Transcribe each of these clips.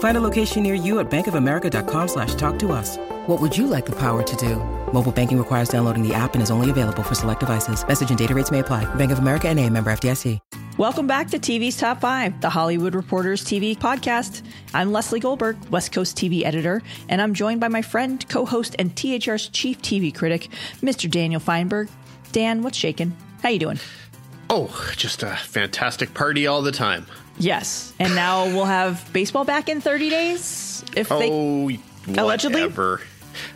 Find a location near you at bankofamerica.com slash talk to us. What would you like the power to do? Mobile banking requires downloading the app and is only available for select devices. Message and data rates may apply. Bank of America and a member FDIC. Welcome back to TV's Top 5, the Hollywood Reporters TV podcast. I'm Leslie Goldberg, West Coast TV editor, and I'm joined by my friend, co-host, and THR's chief TV critic, Mr. Daniel Fienberg. Dan, what's shaking? How you doing? Oh, just a fantastic party all the time. Yes, and now we'll have baseball back in 30 days. If Oh, they allegedly. whatever.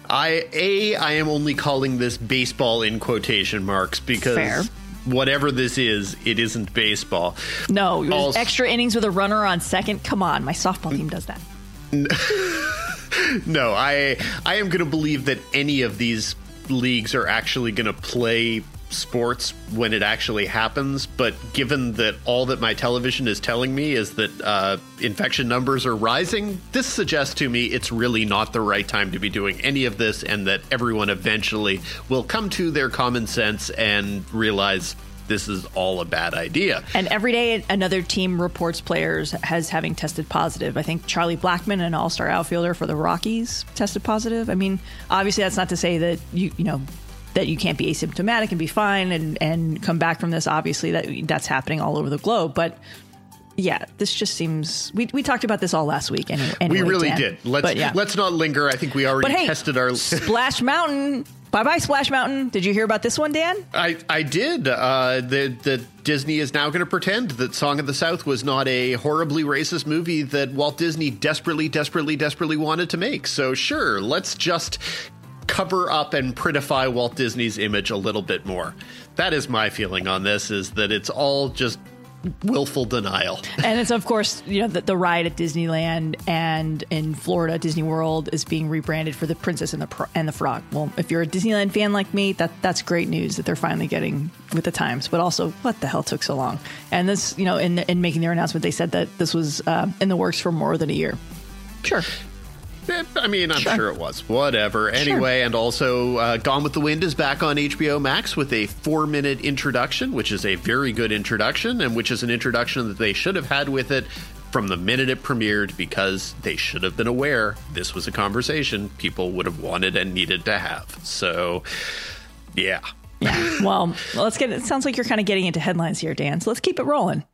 I a I am only calling this baseball in quotation marks because Fair. whatever this is, it isn't baseball. no Also- extra innings with a runner on second. Come on, my softball team does that. No, I I am going to believe that any of these leagues are actually going to play sports when it actually happens. But given that all that my television is telling me is that uh, infection numbers are rising, this suggests to me it's really not the right time to be doing any of this, and that everyone eventually will come to their common sense and realize this is all a bad idea. And every day, another team reports players as having tested positive. I think Charlie Blackmon, an All-Star outfielder for the Rockies, tested positive. I mean, obviously, that's not to say that you you know that you can't be asymptomatic and be fine and and come back from this. Obviously, that that's happening all over the globe, but. Yeah, this just seems. We, we talked about this all last week. Anyway, We really Dan. did. Let's But yeah. let's not linger. I think we already hey, tested our Splash Mountain. Bye bye, Splash Mountain. Did you hear about this one, Dan? I, I did. Uh, the, the Disney is now going to pretend that Song of the South was not a horribly racist movie that Walt Disney desperately, desperately, desperately wanted to make. So sure, let's just cover up and prettify Walt Disney's image a little bit more. That is my feeling on this: is that it's all just willful denial. and it's of course you know the, the ride at Disneyland and in Florida Disney World is being rebranded for the Princess and the Pro- and the Frog. Well, if you're a Disneyland fan like me, that that's great news that they're finally getting with the times. But also, what the hell took so long? And this, you know, in in making their announcement, they said that this was uh, in the works for more than a year. Sure. Eh, I mean, I'm Sure. sure, it was. Whatever. Anyway, and also, uh, Gone with the Wind is back on HBO Max with a four minute introduction, which is a very good introduction, and which is an introduction that they should have had with it from the minute it premiered because they should have been aware this was a conversation people would have wanted and needed to have. So, yeah. Yeah. Well, let's get. It sounds like you're kind of getting into headlines here, Dan. So let's keep it rolling.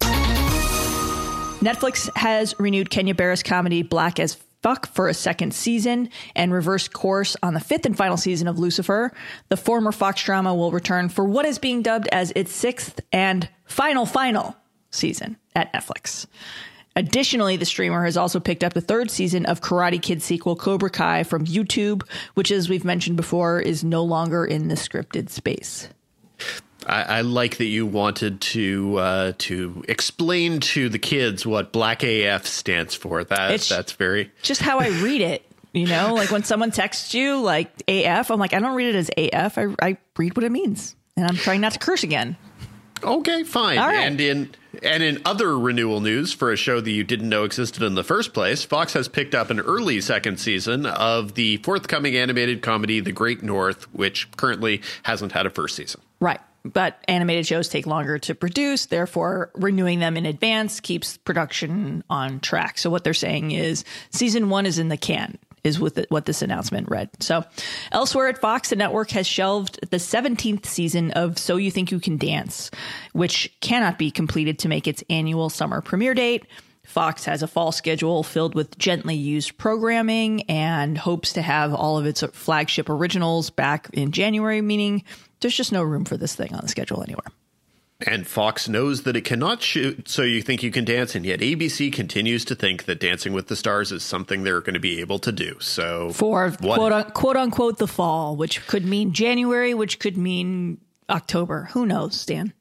Netflix has renewed Kenya Barris comedy Black as Fuck for a second season and reversed course on the fifth and final season of Lucifer. The former Fox drama will return for what is being dubbed as its sixth and final, final season at Netflix. Additionally, the streamer has also picked up the third season of Karate Kid sequel Cobra Kai from YouTube, which, as we've mentioned before, is no longer in the scripted space. I, I like that you wanted to uh, to explain to the kids what Black AF stands for. That It's- that's very Just how I read it, you know, like when someone texts you like AF, I'm like, I don't read it as AF. I, I read what it means, and I'm trying not to curse again. Okay, fine. Right. And in and in other renewal news for a show that you didn't know existed in the first place, Fox has picked up an early second season of the forthcoming animated comedy The Great North, which currently hasn't had a first season. Right. But animated shows take longer to produce, therefore, renewing them in advance keeps production on track. So, what they're saying is season one is in the can, is with what this announcement read. So, elsewhere at Fox, the network has shelved the 17th season of So You Think You Can Dance, which cannot be completed to make its annual summer premiere date. Fox has a fall schedule filled with gently used programming and hopes to have all of its flagship originals back in January, meaning there's just no room for this thing on the schedule anywhere. And Fox knows that it cannot shoot So You Think You Can Dance, and yet ABC continues to think that Dancing with the Stars is something they're going to be able to do. So, for quote, un, quote unquote the fall, which could mean January, which could mean October. Who knows, Stan?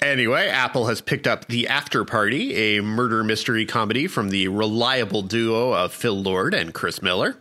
Anyway, Apple has picked up The After Party, a murder mystery comedy from the reliable duo of Phil Lord and Chris Miller.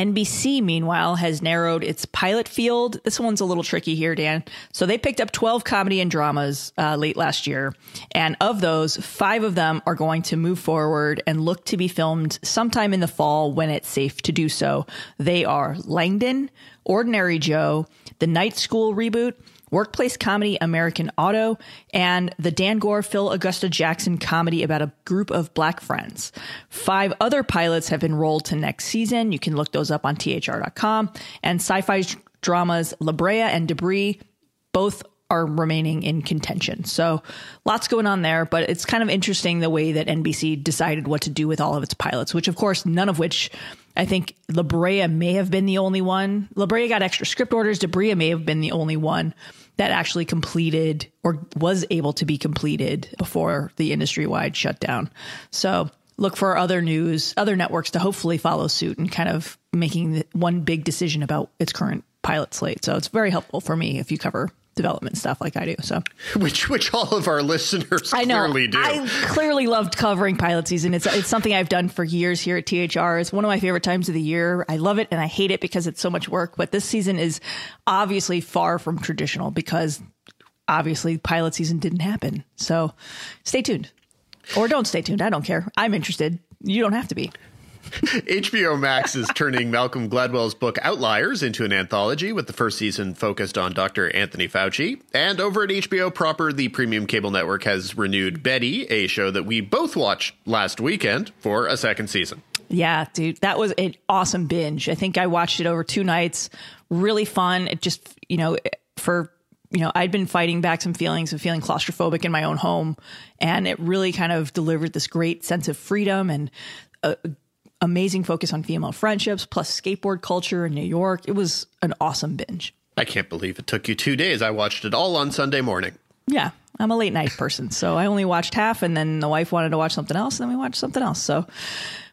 NBC, meanwhile, has narrowed its pilot field. This one's a little tricky here, Dan. So they picked up 12 comedy and dramas uh, late last year. And of those, five of them are going to move forward and look to be filmed sometime in the fall when it's safe to do so. They are Langdon, Ordinary Joe, The Night School reboot, workplace comedy American Auto, and the Dan Goor Phil Augusta Jackson comedy about a group of black friends. Five other pilots have been rolled to next season. You can look those up on thr.com. And sci fi dramas La Brea and Debris both are remaining in contention. So lots going on there, but it's kind of interesting the way that NBC decided what to do with all of its pilots, which of course, none of which I think La Brea may have been the only one. La Brea got extra script orders. Debris may have been the only one that actually completed or was able to be completed before the industry wide shutdown. So look for other news, other networks to hopefully follow suit and kind of making one big decision about its current pilot slate. So it's very helpful for me if you cover development stuff like I do. So, which which all of our listeners I know, clearly do. I clearly loved covering pilot season. It's it's something I've done for years here at THR. It's one of my favorite times of the year. I love it and I hate it because it's so much work. But this season is obviously far from traditional because obviously pilot season didn't happen. So, stay tuned, or don't stay tuned. I don't care. I'm interested. You don't have to be. HBO Max is turning Malcolm Gladwell's book Outliers into an anthology, with the first season focused on Dr. Anthony Fauci. And over at HBO proper, the premium cable network has renewed Betty, a show that we both watched last weekend, for a second season. Yeah, dude, that was an awesome binge. I think I watched it over two nights. Really fun. It just, you know, for you know, I'd been fighting back some feelings of feeling claustrophobic in my own home, and it really kind of delivered this great sense of freedom and a amazing focus on female friendships plus skateboard culture in New York. It was an awesome binge. I can't believe it took you two days. I watched it all on Sunday morning. Yeah, I'm a late night person, so I only watched half, and then the wife wanted to watch something else, and then we watched something else. So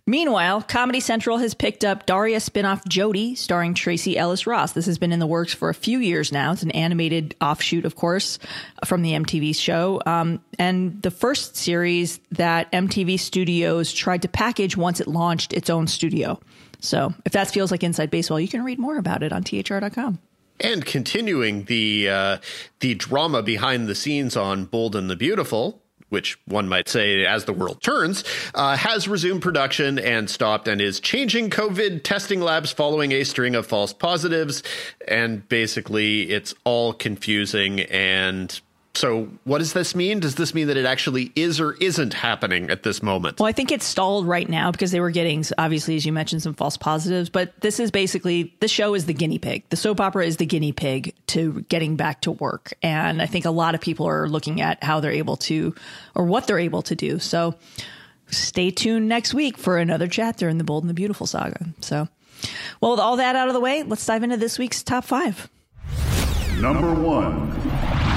Meanwhile, Comedy Central has picked up Daria spinoff Jodie, starring Tracee Ellis Ross. This has been in the works for a few years now. It's an animated offshoot, of course, from the MTV show. Um, and the first series that MTV Studios tried to package once it launched its own studio. So if that feels like inside baseball, you can read more about it on thr.com. And continuing the uh, the drama behind the scenes on Bold and the Beautiful, which one might say, as the world turns, uh, has resumed production and stopped and is changing COVID testing labs following a string of false positives. And basically, it's all confusing and so, what does this mean? Does this mean that it actually is or isn't happening at this moment? Well, I think it's stalled right now because they were getting, obviously, as you mentioned, some false positives. But this is basically the show is the guinea pig. The soap opera is the guinea pig to getting back to work. And I think a lot of people are looking at how they're able to, or what they're able to do. So, stay tuned next week for another chapter in the Bold and the Beautiful saga. So, well, with all that out of the way, let's dive into this week's top five. Number one.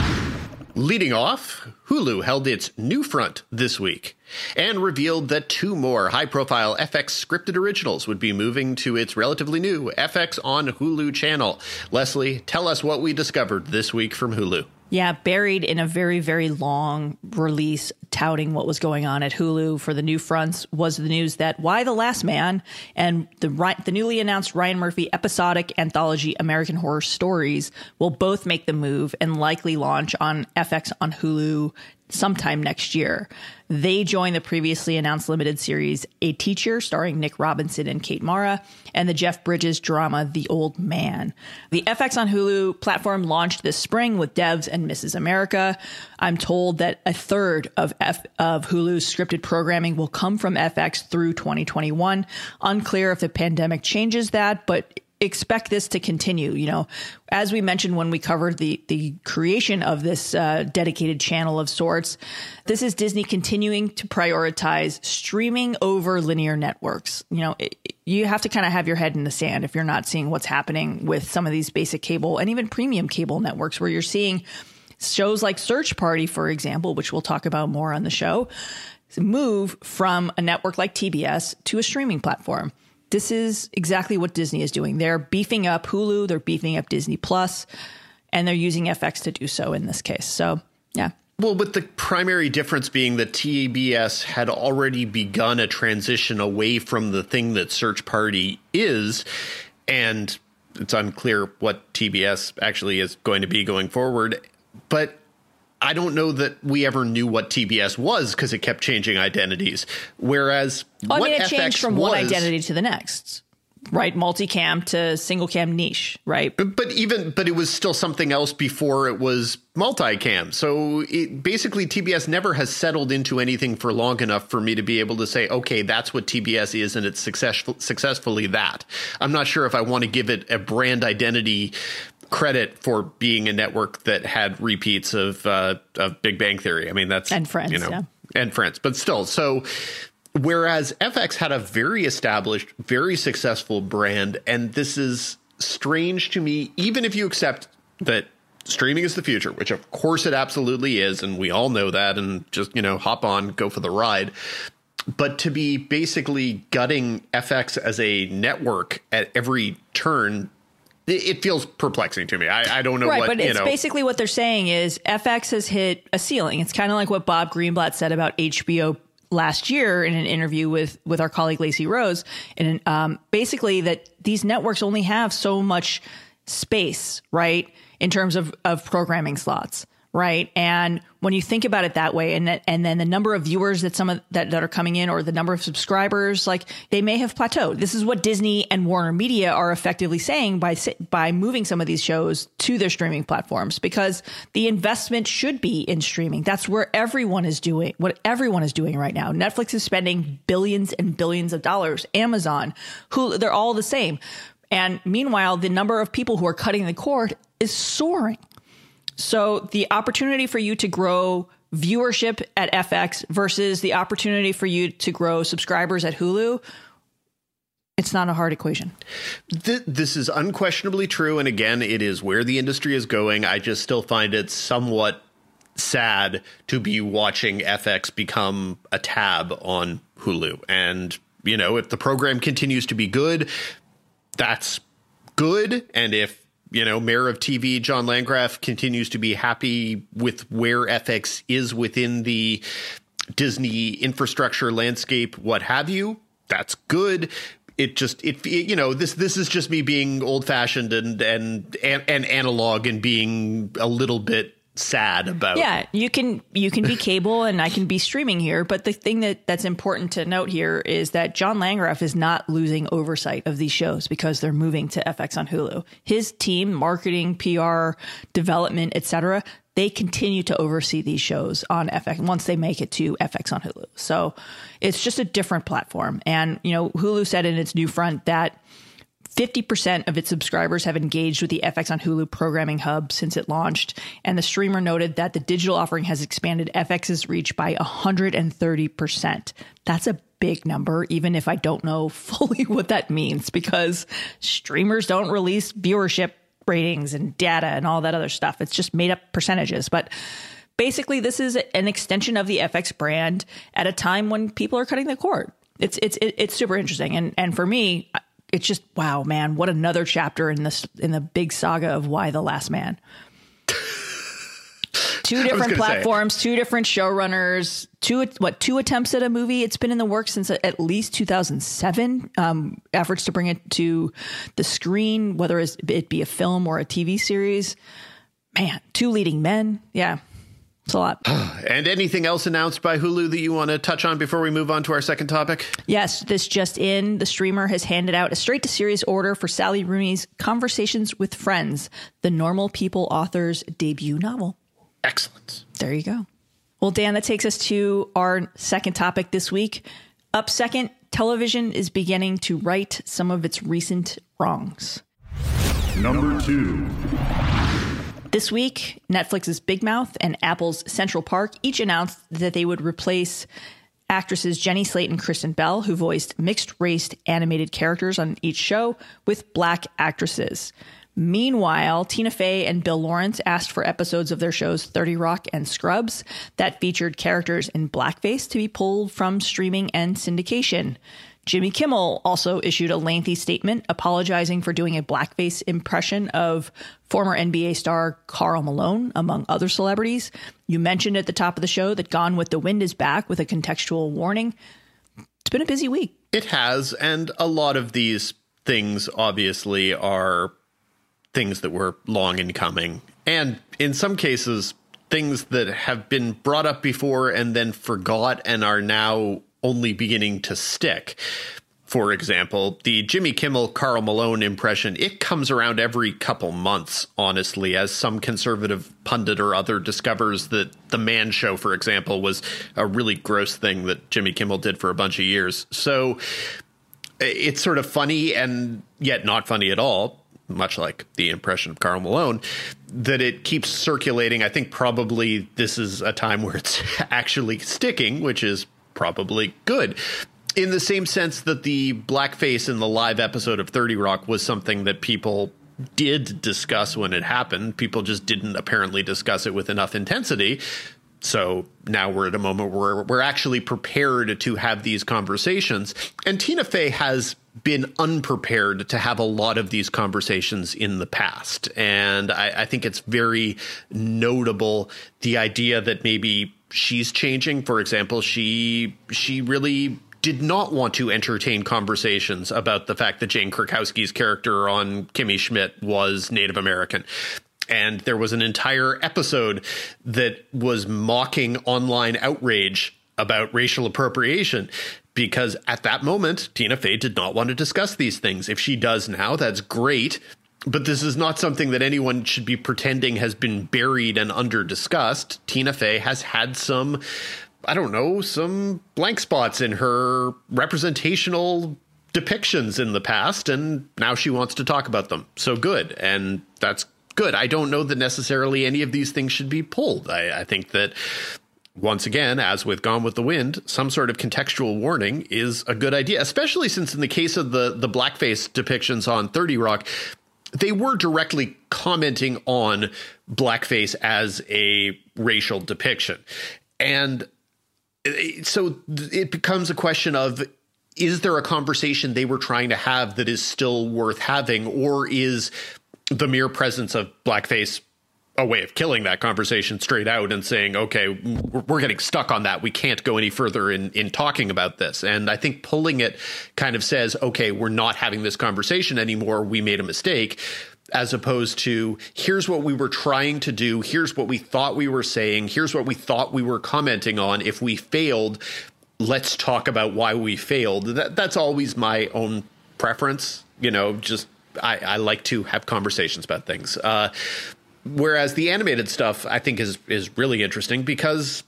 Leading off, Hulu held its NewFront this week and revealed that two more high profile FX scripted originals would be moving to its relatively new FX on Hulu channel. Leslie, tell us what we discovered this week from Hulu. Yeah, buried in a very, very long release touting what was going on at Hulu for the NewFronts was the news that Y the Last Man and the the newly announced Ryan Murphy episodic anthology American Horror Stories will both make the move and likely launch on FX on Hulu sometime next year. They join the previously announced limited series A Teacher, starring Nick Robinson and Kate Mara, and the Jeff Bridges drama The Old Man. The FX on Hulu platform launched this spring with Devs and Mrs. America. I'm told that a third of F- of Hulu's scripted programming will come from FX through 2021. Unclear if the pandemic changes that, but expect this to continue. You know, as we mentioned when we covered the the creation of this uh, dedicated channel of sorts, this is Disney continuing to prioritize streaming over linear networks. You know, it, you have to kind of have your head in the sand if you're not seeing what's happening with some of these basic cable and even premium cable networks, where you're seeing Shows like Search Party, for example, which we'll talk about more on the show, move from a network like TBS to a streaming platform. This is exactly what Disney is doing. They're beefing up Hulu, they're beefing up Disney Plus, and they're using FX to do so in this case. So, yeah. Well, with the primary difference being that TBS had already begun a transition away from the thing that Search Party is, and it's unclear what TBS actually is going to be going forward. But I don't know that we ever knew what TBS was because it kept changing identities. Whereas I mean, it FX changed from was, one identity to the next, right? Multicam to single cam niche, right? But even but it was still something else before it was multicam. So it, basically, TBS never has settled into anything for long enough for me to be able to say, okay, that's what TBS is, and it's successful successfully that. I'm not sure if I want to give it a brand identity credit for being a network that had repeats of uh, of Big Bang Theory. I mean, that's and Friends, you know, yeah. and Friends, but still. So, whereas FX had a very established, very successful brand, and this is strange to me, even if you accept that streaming is the future, which of course it absolutely is, and we all know that, and just you know, hop on, go for the ride. But to be basically gutting FX as a network at every turn it feels perplexing to me. I, I don't know right, what, but it's know. basically what they're saying is FX has hit a ceiling. It's kind of like what Bob Greenblatt said about HBO last year in an interview with with our colleague Lacey Rose, and um, basically that these networks only have so much space, right, in terms of of programming slots right? And when you think about it that way, and that, and then the number of viewers that some of that, that are coming in, or the number of subscribers, like they may have plateaued. This is what Disney and Warner Media are effectively saying by by moving some of these shows to their streaming platforms, because the investment should be in streaming. That's where everyone is doing what everyone is doing right now. Netflix is spending billions and billions of dollars. Amazon, who they're all the same. And meanwhile, the number of people who are cutting the cord is soaring. So the opportunity for you to grow viewership at FX versus the opportunity for you to grow subscribers at Hulu, it's not a hard equation. This is unquestionably true. And again, it is where the industry is going. I just still find it somewhat sad to be watching FX become a tab on Hulu. And, you know, if the program continues to be good, that's good. And if you know, mayor of TV John Landgraf continues to be happy with where FX is within the Disney infrastructure landscape, what have you. That's good. It just it, it you know this this is just me being old fashioned and, and and and analog and being a little bit sad about. Yeah, you can you can be cable and I can be streaming here, but the thing that that's important to note here is that John Landgraf is not losing oversight of these shows because they're moving to FX on Hulu. His team, marketing, PR, development, etc., they continue to oversee these shows on FX once they make it to FX on Hulu. So it's just a different platform. And you know, Hulu said in its NewFront that 50% of its subscribers have engaged with the FX on Hulu programming hub since it launched. And the streamer noted that the digital offering has expanded FX's reach by 130%. That's a big number, even if I don't know fully what that means, because streamers don't release viewership ratings and data and all that other stuff. It's just made up percentages. But basically, this is an extension of the FX brand at a time when people are cutting the cord. It's it's it's super interesting, and and for me, it's just wow, man, what another chapter in this in the big saga of Y the Last Man. two different platforms, say. two different showrunners, two what two attempts at a movie. It's been in the works since at least 2007. Um, efforts to bring it to the screen, whether it be a film or a TV series. Man, two leading men. Yeah, it's a lot. and anything else announced by Hulu that you want to touch on before we move on to our second topic? Yes, this just in. The streamer has handed out a straight to series order for Sally Rooney's Conversations with Friends, the Normal People author's debut novel. Excellent. There you go. Well, Dan, that takes us to our second topic this week. Up second, television is beginning to right some of its recent wrongs. Number two. This week, Netflix's Big Mouth and Apple's Central Park each announced that they would replace actresses Jenny Slate and Kristen Bell, who voiced mixed race animated characters on each show, with black actresses. Meanwhile, Tina Fey and Bill Lawrence asked for episodes of their shows 30 Rock and Scrubs that featured characters in blackface to be pulled from streaming and syndication. Jimmy Kimmel also issued a lengthy statement apologizing for doing a blackface impression of former NBA star Karl Malone, among other celebrities. You mentioned at the top of the show that Gone with the Wind is back with a contextual warning. It's been a busy week. It has, and a lot of these things obviously are things that were long in coming. And in some cases, things that have been brought up before and then forgot and are now only beginning to stick. For example, the Jimmy Kimmel Karl Malone impression, it comes around every couple months, honestly, as some conservative pundit or other discovers that the Man Show, for example, was a really gross thing that Jimmy Kimmel did for a bunch of years. So it's sort of funny and yet not funny at all, much like the impression of Karl Malone, that it keeps circulating. I think probably this is a time where it's actually sticking, which is probably good. In the same sense that the blackface in the live episode of 30 Rock was something that people did discuss when it happened. People just didn't apparently discuss it with enough intensity. So now we're at a moment where we're actually prepared to have these conversations. And Tina Fey has been unprepared to have a lot of these conversations in the past. And I, I think it's very notable the idea that maybe she's changing. For example, she she really did not want to entertain conversations about the fact that Jane Krakowski's character on Kimmy Schmidt was Native American. And there was an entire episode that was mocking online outrage about racial appropriation because at that moment, Tina Fey did not want to discuss these things. If she does now, that's great. But this is not something that anyone should be pretending has been buried and under discussed. Tina Fey has had some, I don't know, some blank spots in her representational depictions in the past, and now she wants to talk about them. So good. And that's good. I don't know that necessarily any of these things should be pulled. I, I think that once again, as with Gone with the Wind, some sort of contextual warning is a good idea, especially since in the case of the the blackface depictions on 30 Rock, they were directly commenting on blackface as a racial depiction. And eh, so it becomes a question of is there a conversation they were trying to have that is still worth having, or is the mere presence of blackface a way of killing that conversation straight out and saying, okay, we're getting stuck on that. We can't go any further in, in talking about this. And I think pulling it kind of says, okay, we're not having this conversation anymore. We made a mistake. As opposed to, here's what we were trying to do. Here's what we thought we were saying. Here's what we thought we were commenting on. If we failed, let's talk about why we failed. That, that's always my own preference. You know, just I, I, like to have conversations about things. Uh, Whereas the animated stuff, I think, is is really interesting because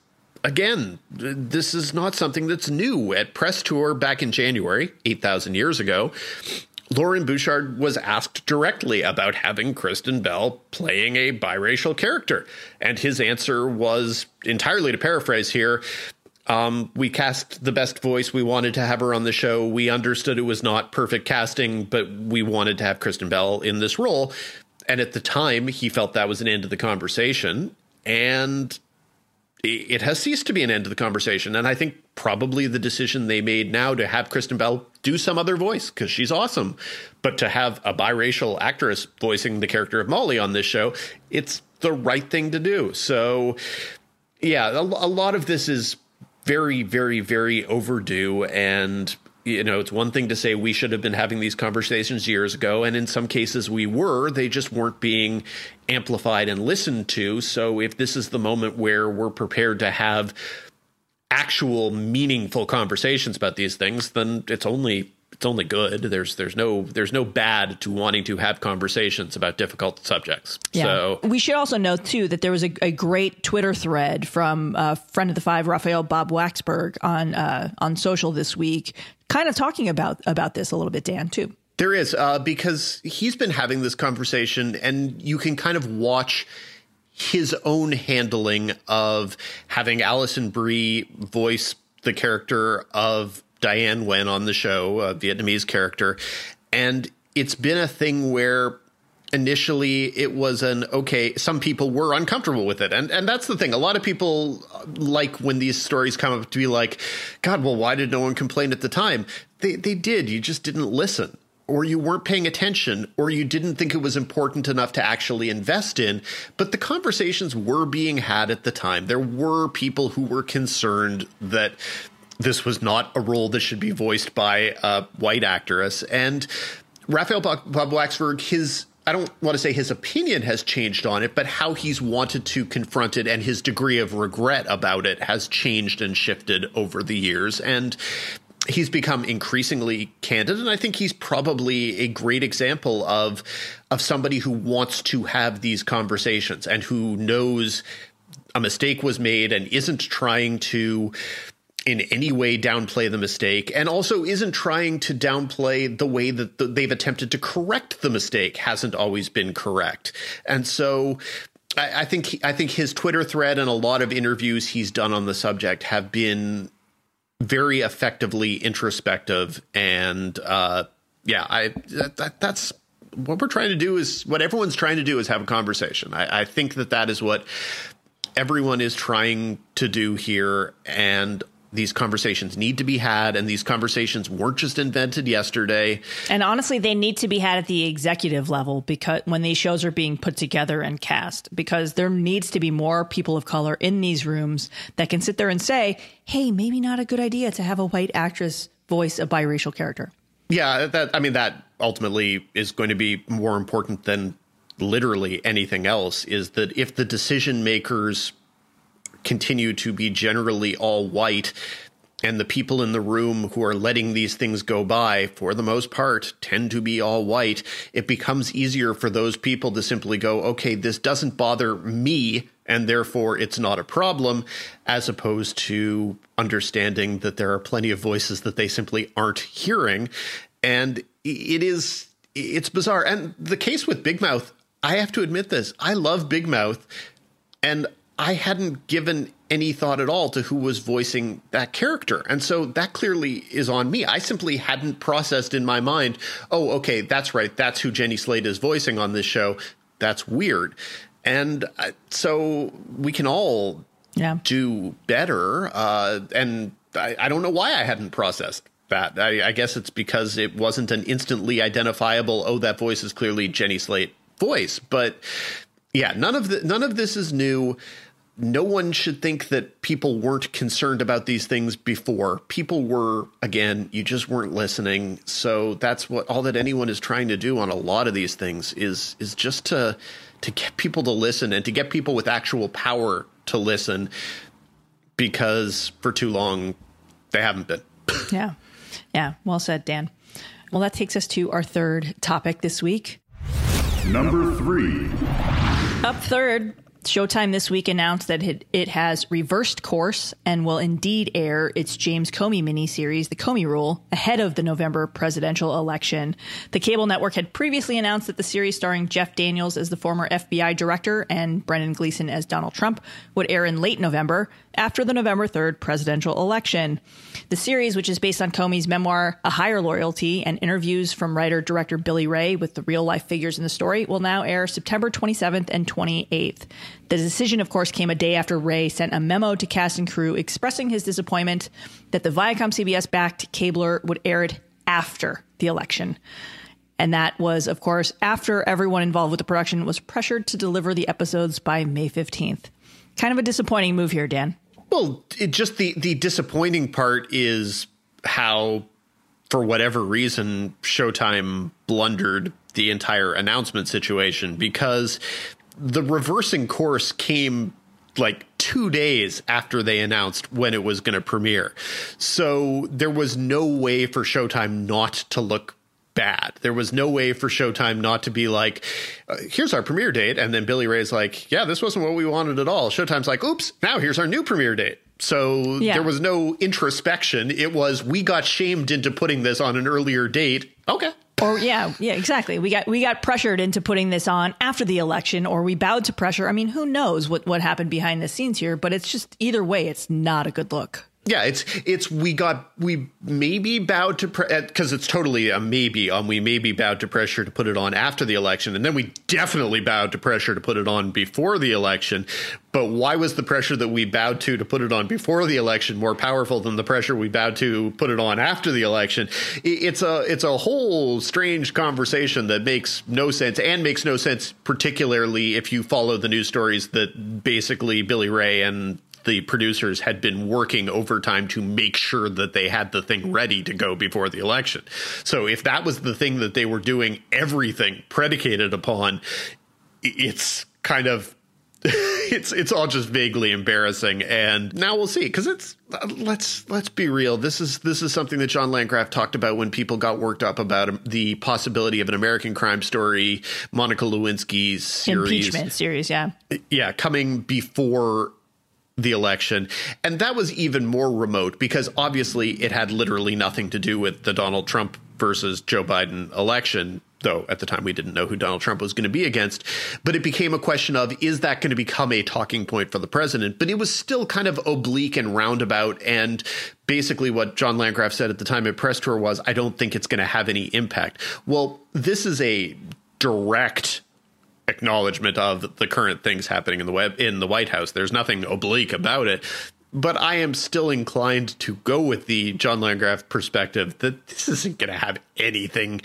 again, this is not something that's new. At press tour back in January, eight thousand years ago, Loren Bouchard was asked directly about having Kristen Bell playing a biracial character, and his answer was entirely to paraphrase here. Um, we cast the best voice. We wanted to have her on the show. We understood it was not perfect casting, but we wanted to have Kristen Bell in this role. And at the time, he felt that was an end to the conversation. And it has ceased to be an end to the conversation. And I think probably the decision they made now to have Kristen Bell do some other voice because she's awesome, but to have a biracial actress voicing the character of Molly on this show, it's the right thing to do. So, yeah, a, a lot of this is very, very, very overdue. And you know, it's one thing to say we should have been having these conversations years ago, and in some cases we were. They just weren't being amplified and listened to. So if this is the moment where we're prepared to have actual meaningful conversations about these things, then it's only it's only good. There's there's no there's no bad to wanting to have conversations about difficult subjects. Yeah. So we should also note too that there was a, a great Twitter thread from a friend of the five, Raphael Bob Waksberg, on uh, on social this week, kind of talking about about this a little bit, Dan, too. There is uh, because he's been having this conversation, and you can kind of watch his own handling of having Alison Brie voice the character of Diane Nguyen on the show, a Vietnamese character, and it's been a thing where initially it was an okay some people were uncomfortable with it. And and that's the thing. A lot of people like when these stories come up to be like god well why did no one complain at the time? They they did. You just didn't listen. Or you weren't paying attention. Or you didn't think it was important enough to actually invest in. But the conversations were being had at the time. There were people who were concerned that this was not a role that should be voiced by a white actress and Raphael Bob Waksberg his I don't want to say his opinion has changed on it, but how he's wanted to confront it and his degree of regret about it has changed and shifted over the years. And he's become increasingly candid and i think he's probably a great example of of somebody who wants to have these conversations and who knows a mistake was made and isn't trying to in any way downplay the mistake and also isn't trying to downplay the way that the, they've attempted to correct the mistake hasn't always been correct. And so I, I think I think his Twitter thread and a lot of interviews he's done on the subject have been very effectively introspective and uh, yeah, I that, that's what we're trying to do is what everyone's trying to do is have a conversation. I, I think that that is what everyone is trying to do here, and these conversations need to be had and these conversations weren't just invented yesterday. And honestly they need to be had at the executive level because when these shows are being put together and cast because there needs to be more people of color in these rooms that can sit there and say hey maybe not a good idea to have a white actress voice a biracial character. Yeah that i mean that ultimately is going to be more important than literally anything else is that if the decision makers continue to be generally all white. And the people in the room who are letting these things go by, for the most part, tend to be all white. It becomes easier for those people to simply go, okay, this doesn't bother me, and therefore it's not a problem, as opposed to understanding that there are plenty of voices that they simply aren't hearing. And it is, it's bizarre. And the case with Big Mouth, I have to admit this, I love Big Mouth. And I hadn't given any thought at all to who was voicing that character. And so that clearly is on me. I simply hadn't processed in my mind, oh, okay, that's right. That's who Jenny Slate is voicing on this show. That's weird. And uh, so we can all yeah. do better. Uh, and I, I don't know why I hadn't processed that. I, I guess it's because it wasn't an instantly identifiable, oh, that voice is clearly Jenny Slate voice. But yeah, none of the, none of this is new no one should think that people weren't concerned about these things before. People were, again, you just weren't listening. So that's what all that anyone is trying to do on a lot of these things is is just to to get people to listen and to get people with actual power to listen because for too long they haven't been. yeah. Yeah, well said, Dan. Well, that takes us to our third topic this week. Number 3. Up third, Showtime this week announced that it, has reversed course and will indeed air its James Comey miniseries, The Comey Rule, ahead of the November presidential election. The cable network had previously announced that the series starring Jeff Daniels as the former FBI director and Brendan Gleeson as Donald Trump would air in late November after the November 3rd presidential election. The series, which is based on Comey's memoir, A Higher Loyalty, and interviews from writer director Billy Ray with the real life figures in the story, will now air September 27th and 28th. The decision, of course, came a day after Ray sent a memo to cast and crew expressing his disappointment that the Viacom CBS backed cabler would air it after the election. And that was, of course, after everyone involved with the production was pressured to deliver the episodes by May 15th. Kind of a disappointing move here, Dan. Well, it just the the disappointing part is how for whatever reason Showtime blundered the entire announcement situation because the reversing course came like two days after they announced when it was going to premiere. So there was no way for Showtime not to look bad. There was no way for Showtime not to be like, uh, here's our premiere date. And then Billy Ray's like, yeah, this wasn't what we wanted at all. Showtime's like, oops, now here's our new premiere date. So yeah. there was no introspection. It was, we got shamed into putting this on an earlier date. Okay. Or yeah, yeah, exactly. We got we got pressured into putting this on after the election, or we bowed to pressure. I mean, who knows what what happened behind the scenes here? But it's just either way, it's not a good look. Yeah, it's it's we got we maybe bowed to because it's totally a maybe on um, we maybe bowed to pressure to put it on after the election, and then we definitely bowed to pressure to put it on before the election. But why was the pressure that we bowed to to put it on before the election more powerful than the pressure we bowed to put it on after the election? It's a it's a whole strange conversation that makes no sense and makes no sense, particularly if you follow the news stories that basically Billy Ray and the producers had been working overtime to make sure that they had the thing ready to go before the election. So if that was the thing that they were doing everything predicated upon, it's kind of it's it's all just vaguely embarrassing. And now we'll see because it's let's let's be real. This is this is something that John Landgraf talked about when people got worked up about the possibility of an American crime story Monica Lewinsky's series. impeachment series yeah. Yeah coming before the election. And that was even more remote because obviously it had literally nothing to do with the Donald Trump versus Joe Biden election. Though at the time we didn't know who Donald Trump was going to be against, but it became a question of is that going to become a talking point for the president? But it was still kind of oblique and roundabout. And basically, what John Landgraf said at the time at press tour was, I don't think it's going to have any impact. Well, this is a direct acknowledgement of the current things happening in the web in the White House. There's nothing oblique about it. But I am still inclined to go with the John Landgraf perspective that this isn't going to have anything,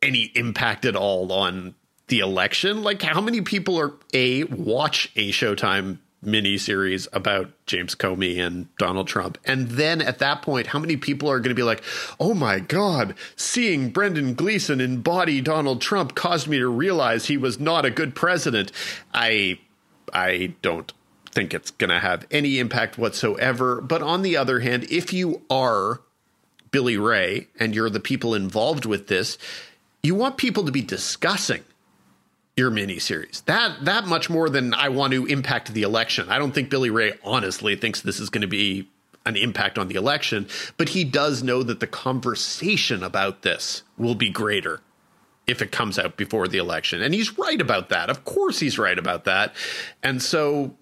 any impact at all on the election. Like, how many people are a watch a Showtime miniseries about James Comey and Donald Trump. And then at that point, how many people are going to be like, oh my God, seeing Brendan Gleeson embody Donald Trump caused me to realize he was not a good president? I I don't think it's going to have any impact whatsoever. But on the other hand, if you are Billy Ray and you're the people involved with this, you want people to be discussing your miniseries. That that much more than I want to impact the election. I don't think Billy Ray honestly thinks this is going to be an impact on the election, but he does know that the conversation about this will be greater if it comes out before the election. And he's right about that. Of course he's right about that. And so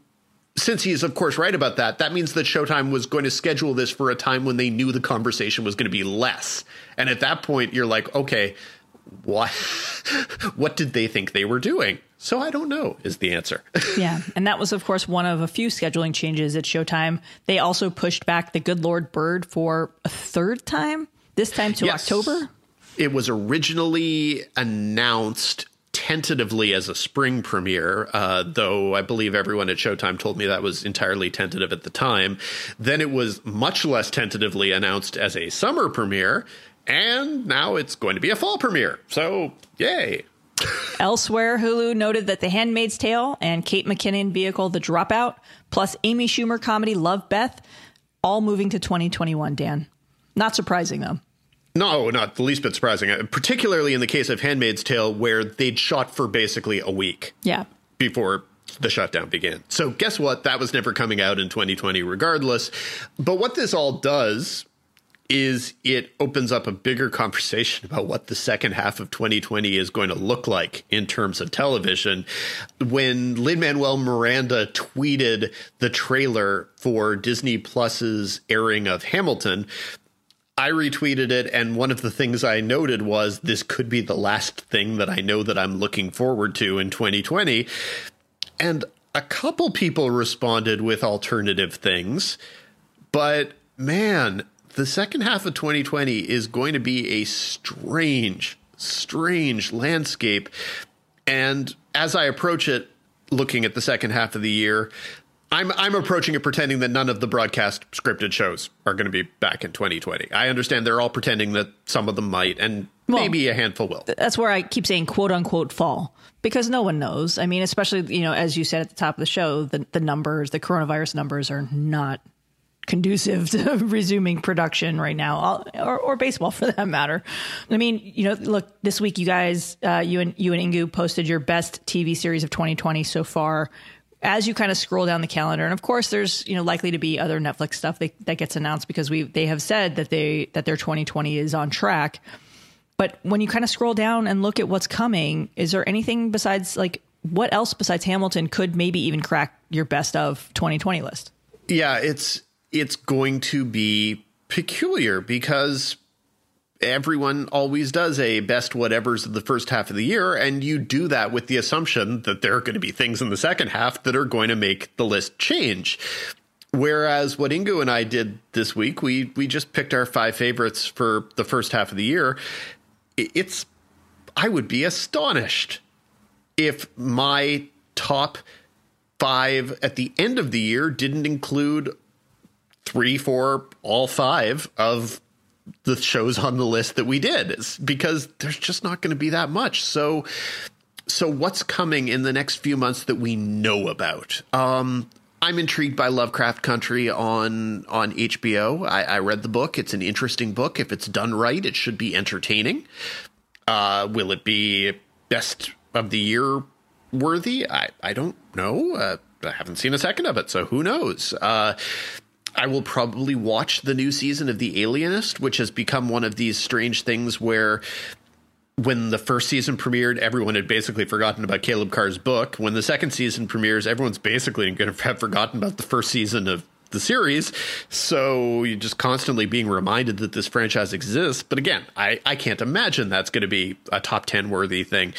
since he's of course right about that, that means that Showtime was going to schedule this for a time when they knew the conversation was going to be less. And at that point you're like, okay, what what did they think they were doing? So I don't know is the answer. yeah, and that was of course one of a few scheduling changes at Showtime. They also pushed back The Good Lord Bird for a third time, this time to yes. October. It was originally announced tentatively as a spring premiere, uh, though I believe everyone at Showtime told me that was entirely tentative at the time. Then it was much less tentatively announced as a summer premiere, and now it's going to be a fall premiere. So, yay. Elsewhere, Hulu noted that The Handmaid's Tale and Kate McKinnon vehicle The Dropout, plus Amy Schumer comedy Love Beth, all moving to 2021, Dan. Not surprising, though. No, not the least bit surprising, uh, particularly in the case of Handmaid's Tale, where they'd shot for basically a week. Yeah. Before the shutdown began. So, guess what? That was never coming out in 2020, regardless. But what this all does is it opens up a bigger conversation about what the second half of 2020 is going to look like in terms of television. When Lin Manuel Miranda tweeted the trailer for Disney Plus's airing of Hamilton, I retweeted it, and one of the things I noted was this could be the last thing that I know that I'm looking forward to in 2020. And a couple people responded with alternative things, but man, the second half of 2020 is going to be a strange, strange landscape. And as I approach it, looking at the second half of the year, I'm I'm approaching it pretending that none of the broadcast scripted shows are going to be back in 2020. I understand they're all pretending that some of them might, and well, maybe a handful will. That's where I keep saying "quote unquote" fall because no one knows. I mean, especially you know, as you said at the top of the show, the the numbers, the coronavirus numbers, are not conducive to resuming production right now, or, or, baseball for that matter. I mean, you know, look, this week you guys, uh, you and you and Inkoo posted your best TV series of 2020 so far. As you kind of scroll down the calendar, and of course, there's you know likely to be other Netflix stuff that, that gets announced because we they have said that they that their 2020 is on track. But when you kind of scroll down and look at what's coming, is there anything besides like what else besides Hamilton could maybe even crack your best of 2020 list? Yeah, it's it's going to be peculiar because everyone always does a best whatevers of the first half of the year, and you do that with the assumption that there are going to be things in the second half that are going to make the list change. Whereas what Inkoo and I did this week, we we just picked our five favorites for the first half of the year. It's I would be astonished if my top five at the end of the year didn't include three, four, all five of the shows on the list that we did because there's just not going to be that much. So, so what's coming in the next few months that we know about? Um, I'm intrigued by Lovecraft Country on on HBO. I, I, read the book; it's an interesting book. If it's done right, it should be entertaining. Uh, will it be best of the year worthy? I I don't know. Uh, I haven't seen a second of it, so who knows? Uh, I will probably watch the new season of The Alienist, which has become one of these strange things where when the first season premiered, everyone had basically forgotten about Caleb Carr's book. When the second season premieres, everyone's basically going to have forgotten about the first season of the series. So you're just constantly being reminded that this franchise exists. But again, I, I can't imagine that's going to be a top 10 worthy thing.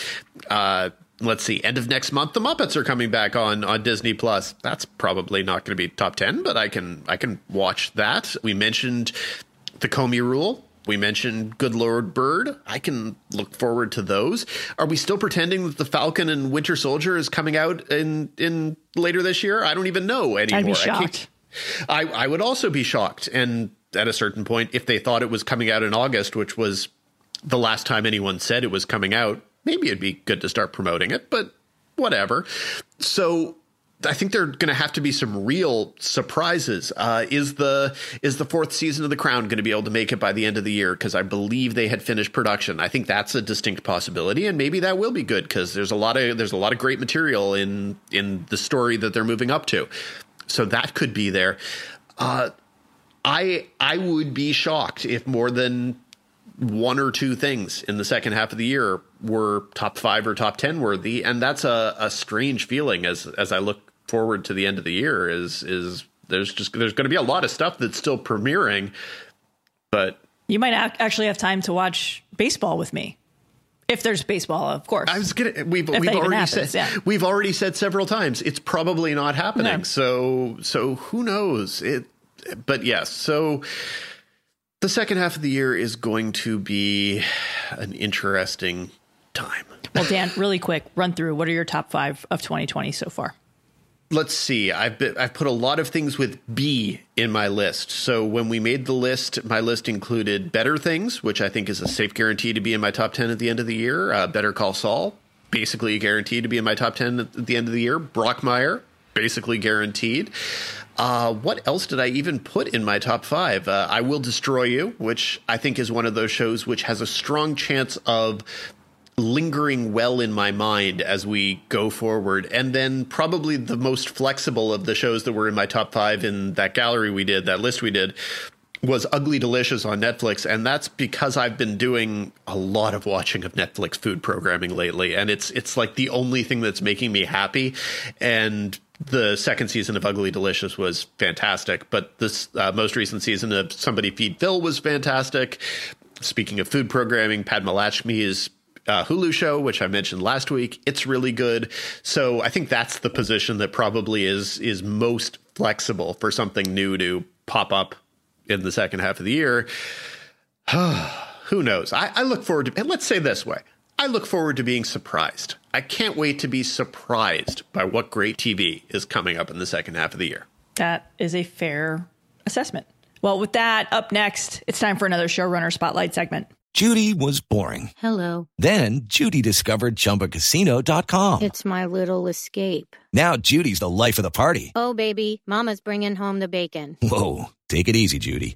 Uh, let's see, end of next month, the Muppets are coming back on on Disney Plus. That's probably not going to be top ten, but I can I can watch that. We mentioned the Comey Rule. We mentioned Good Lord Bird. I can look forward to those. Are we still pretending that the Falcon and Winter Soldier is coming out in in later this year? I don't even know anymore. I'd be shocked. I, I, I would also be shocked. And at a certain point, if they thought it was coming out in August, which was the last time anyone said it was coming out, maybe it'd be good to start promoting it, but whatever. So I think there are going to have to be some real surprises. Uh, is the is the fourth season of The Crown going to be able to make it by the end of the year? Because I believe they had finished production. I think that's a distinct possibility, and maybe that will be good because there's a lot of there's a lot of great material in in the story that they're moving up to. So that could be there. Uh, I I would be shocked if more than one or two things in the second half of the year were top five or top ten worthy, and that's a, a strange feeling as as I look forward to the end of the year. Is is there's just there's going to be a lot of stuff that's still premiering, but you might actually have time to watch baseball with me. If there's baseball, of course. I was gonna. We've we've already happens, said yeah. we've already said several times it's probably not happening. No. So so who knows it? But yes. So the second half of the year is going to be an interesting time. well, Dan, really quick, run through what are your top five of 2020 so far? Let's see. I've been, I've put a lot of things with B in my list. So when we made the list, my list included Better Things, which I think is a safe guarantee to be in my top 10 at the end of the year. Uh, Better Call Saul, basically guaranteed to be in my top 10 at the end of the year. Brockmire, basically guaranteed. Uh, what else did I even put in my top five? Uh, I Will Destroy You, which I think is one of those shows which has a strong chance of lingering well in my mind as we go forward. And then probably the most flexible of the shows that were in my top five in that gallery we did, that list we did, was Ugly Delicious on Netflix, and that's because I've been doing a lot of watching of Netflix food programming lately, and it's it's like the only thing that's making me happy. And the second season of Ugly Delicious was fantastic, but this uh, most recent season of Somebody Feed Phil was fantastic. Speaking of food programming, Padma Lakshmi's uh, Hulu show, which I mentioned last week, it's really good. So I think that's the position that probably is is most flexible for something new to pop up in the second half of the year. Who knows? I, I look forward to. And let's say this way: I look forward to being surprised. I can't wait to be surprised by what great TV is coming up in the second half of the year. That is a fair assessment. Well, with that, up next, it's time for another showrunner spotlight segment. Judy was boring. Hello. Then Judy discovered chumbacasino.com. It's my little escape. Now Judy's the life of the party. Oh, baby, Mama's bringing home the bacon. Whoa. Take it easy, Judy.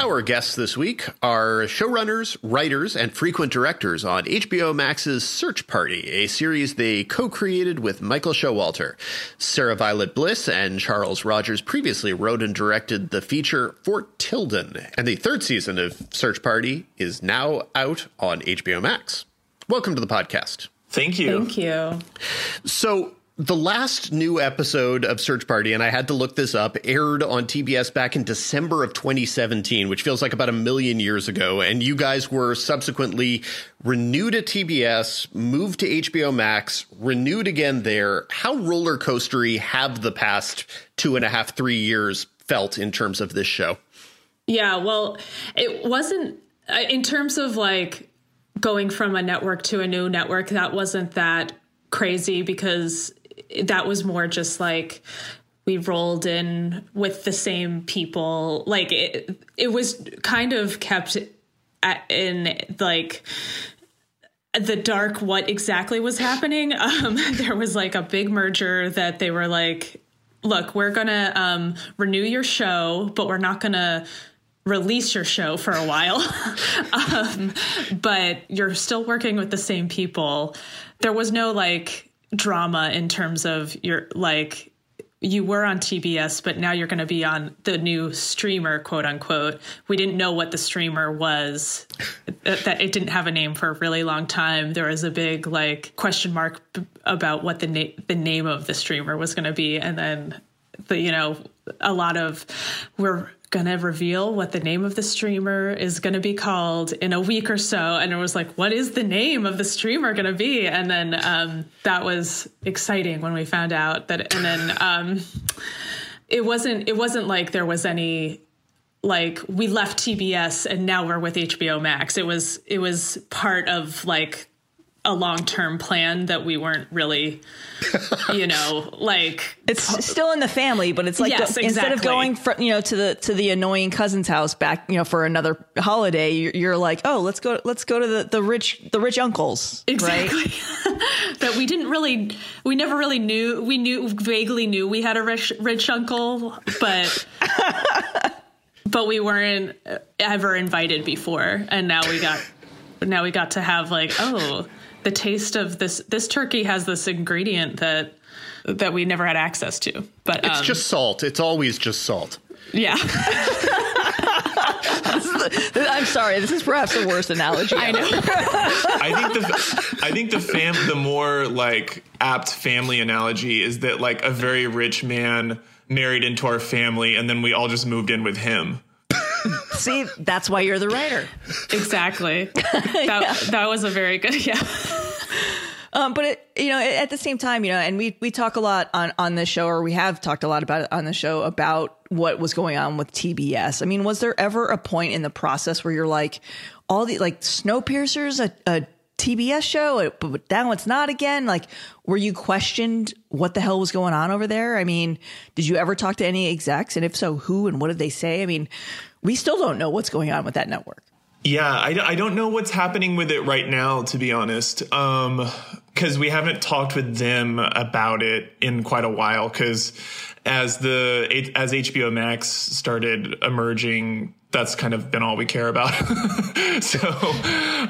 Our guests this week are showrunners, writers, and frequent directors on HBO Max's Search Party, a series they co created with Michael Showalter. Sarah Violet Bliss and Charles Rogers previously wrote and directed the feature Fort Tilden, and the third season of Search Party is now out on HBO Max. Welcome to the podcast. Thank you. Thank you. So, the last new episode of Search Party, and I had to look this up, aired on TBS back in December of 2017, which feels like about a million years ago. And you guys were subsequently renewed at TBS, moved to HBO Max, renewed again there. How roller coastery have the past two and a half, three years felt in terms of this show? Yeah, well, it wasn't uh, in terms of like going from a network to a new network, that wasn't that crazy because that was more just like we rolled in with the same people. Like it it was kind of kept at, in like the dark what exactly was happening. Um there was like a big merger that they were like look we're gonna um renew your show but we're not gonna release your show for a while. Um but you're still working with the same people. There was no like drama in terms of your like you were on TBS, but now you're going to be on the new streamer, quote unquote. We didn't know what the streamer was. that it didn't have a name for a really long time. There was a big like question mark about what the na- the name of the streamer was going to be, and then the you know a lot of we're going to reveal what the name of the streamer is going to be called in a week or so. And it was like, what is the name of the streamer going to be? And then um, that was exciting when we found out that, and then um, it wasn't, it wasn't like there was any, like we left TBS and now we're with HBO Max. It was, it was part of like a long-term plan that we weren't really you know like it's still in the family but it's like yes, the, exactly. instead of going from you know to the to the annoying cousin's house back you know for another holiday you're, you're like oh let's go let's go to the the rich the rich uncles exactly right? that we didn't really we never really knew we knew vaguely knew we had a rich rich uncle but but we weren't ever invited before and now we got now we got to have like oh the taste of this this turkey has this ingredient that that we never had access to. But it's um, just salt. It's always just salt. Yeah. the, I'm sorry. This is perhaps the worst analogy. I know. I think the I think the fam the more like apt family analogy is that like a very rich man married into our family and then we all just moved in with him. See, that's why you're the writer. Exactly. That yeah. that was a very good yeah. Um, but it, you know, at the same time, you know, and we we talk a lot on on this show, or we have talked a lot about it on the show about what was going on with TBS. I mean, was there ever a point in the process where you're like, all the like Snowpiercer's a, a TBS show, but now it's not again? Like, were you questioned what the hell was going on over there? I mean, did you ever talk to any execs, and if so, who and what did they say? I mean, we still don't know what's going on with that network. Yeah, I, I don't know what's happening with it right now, to be honest. Um, because we haven't talked with them about it in quite a while. Because as the as HBO Max started emerging, that's kind of been all we care about. so,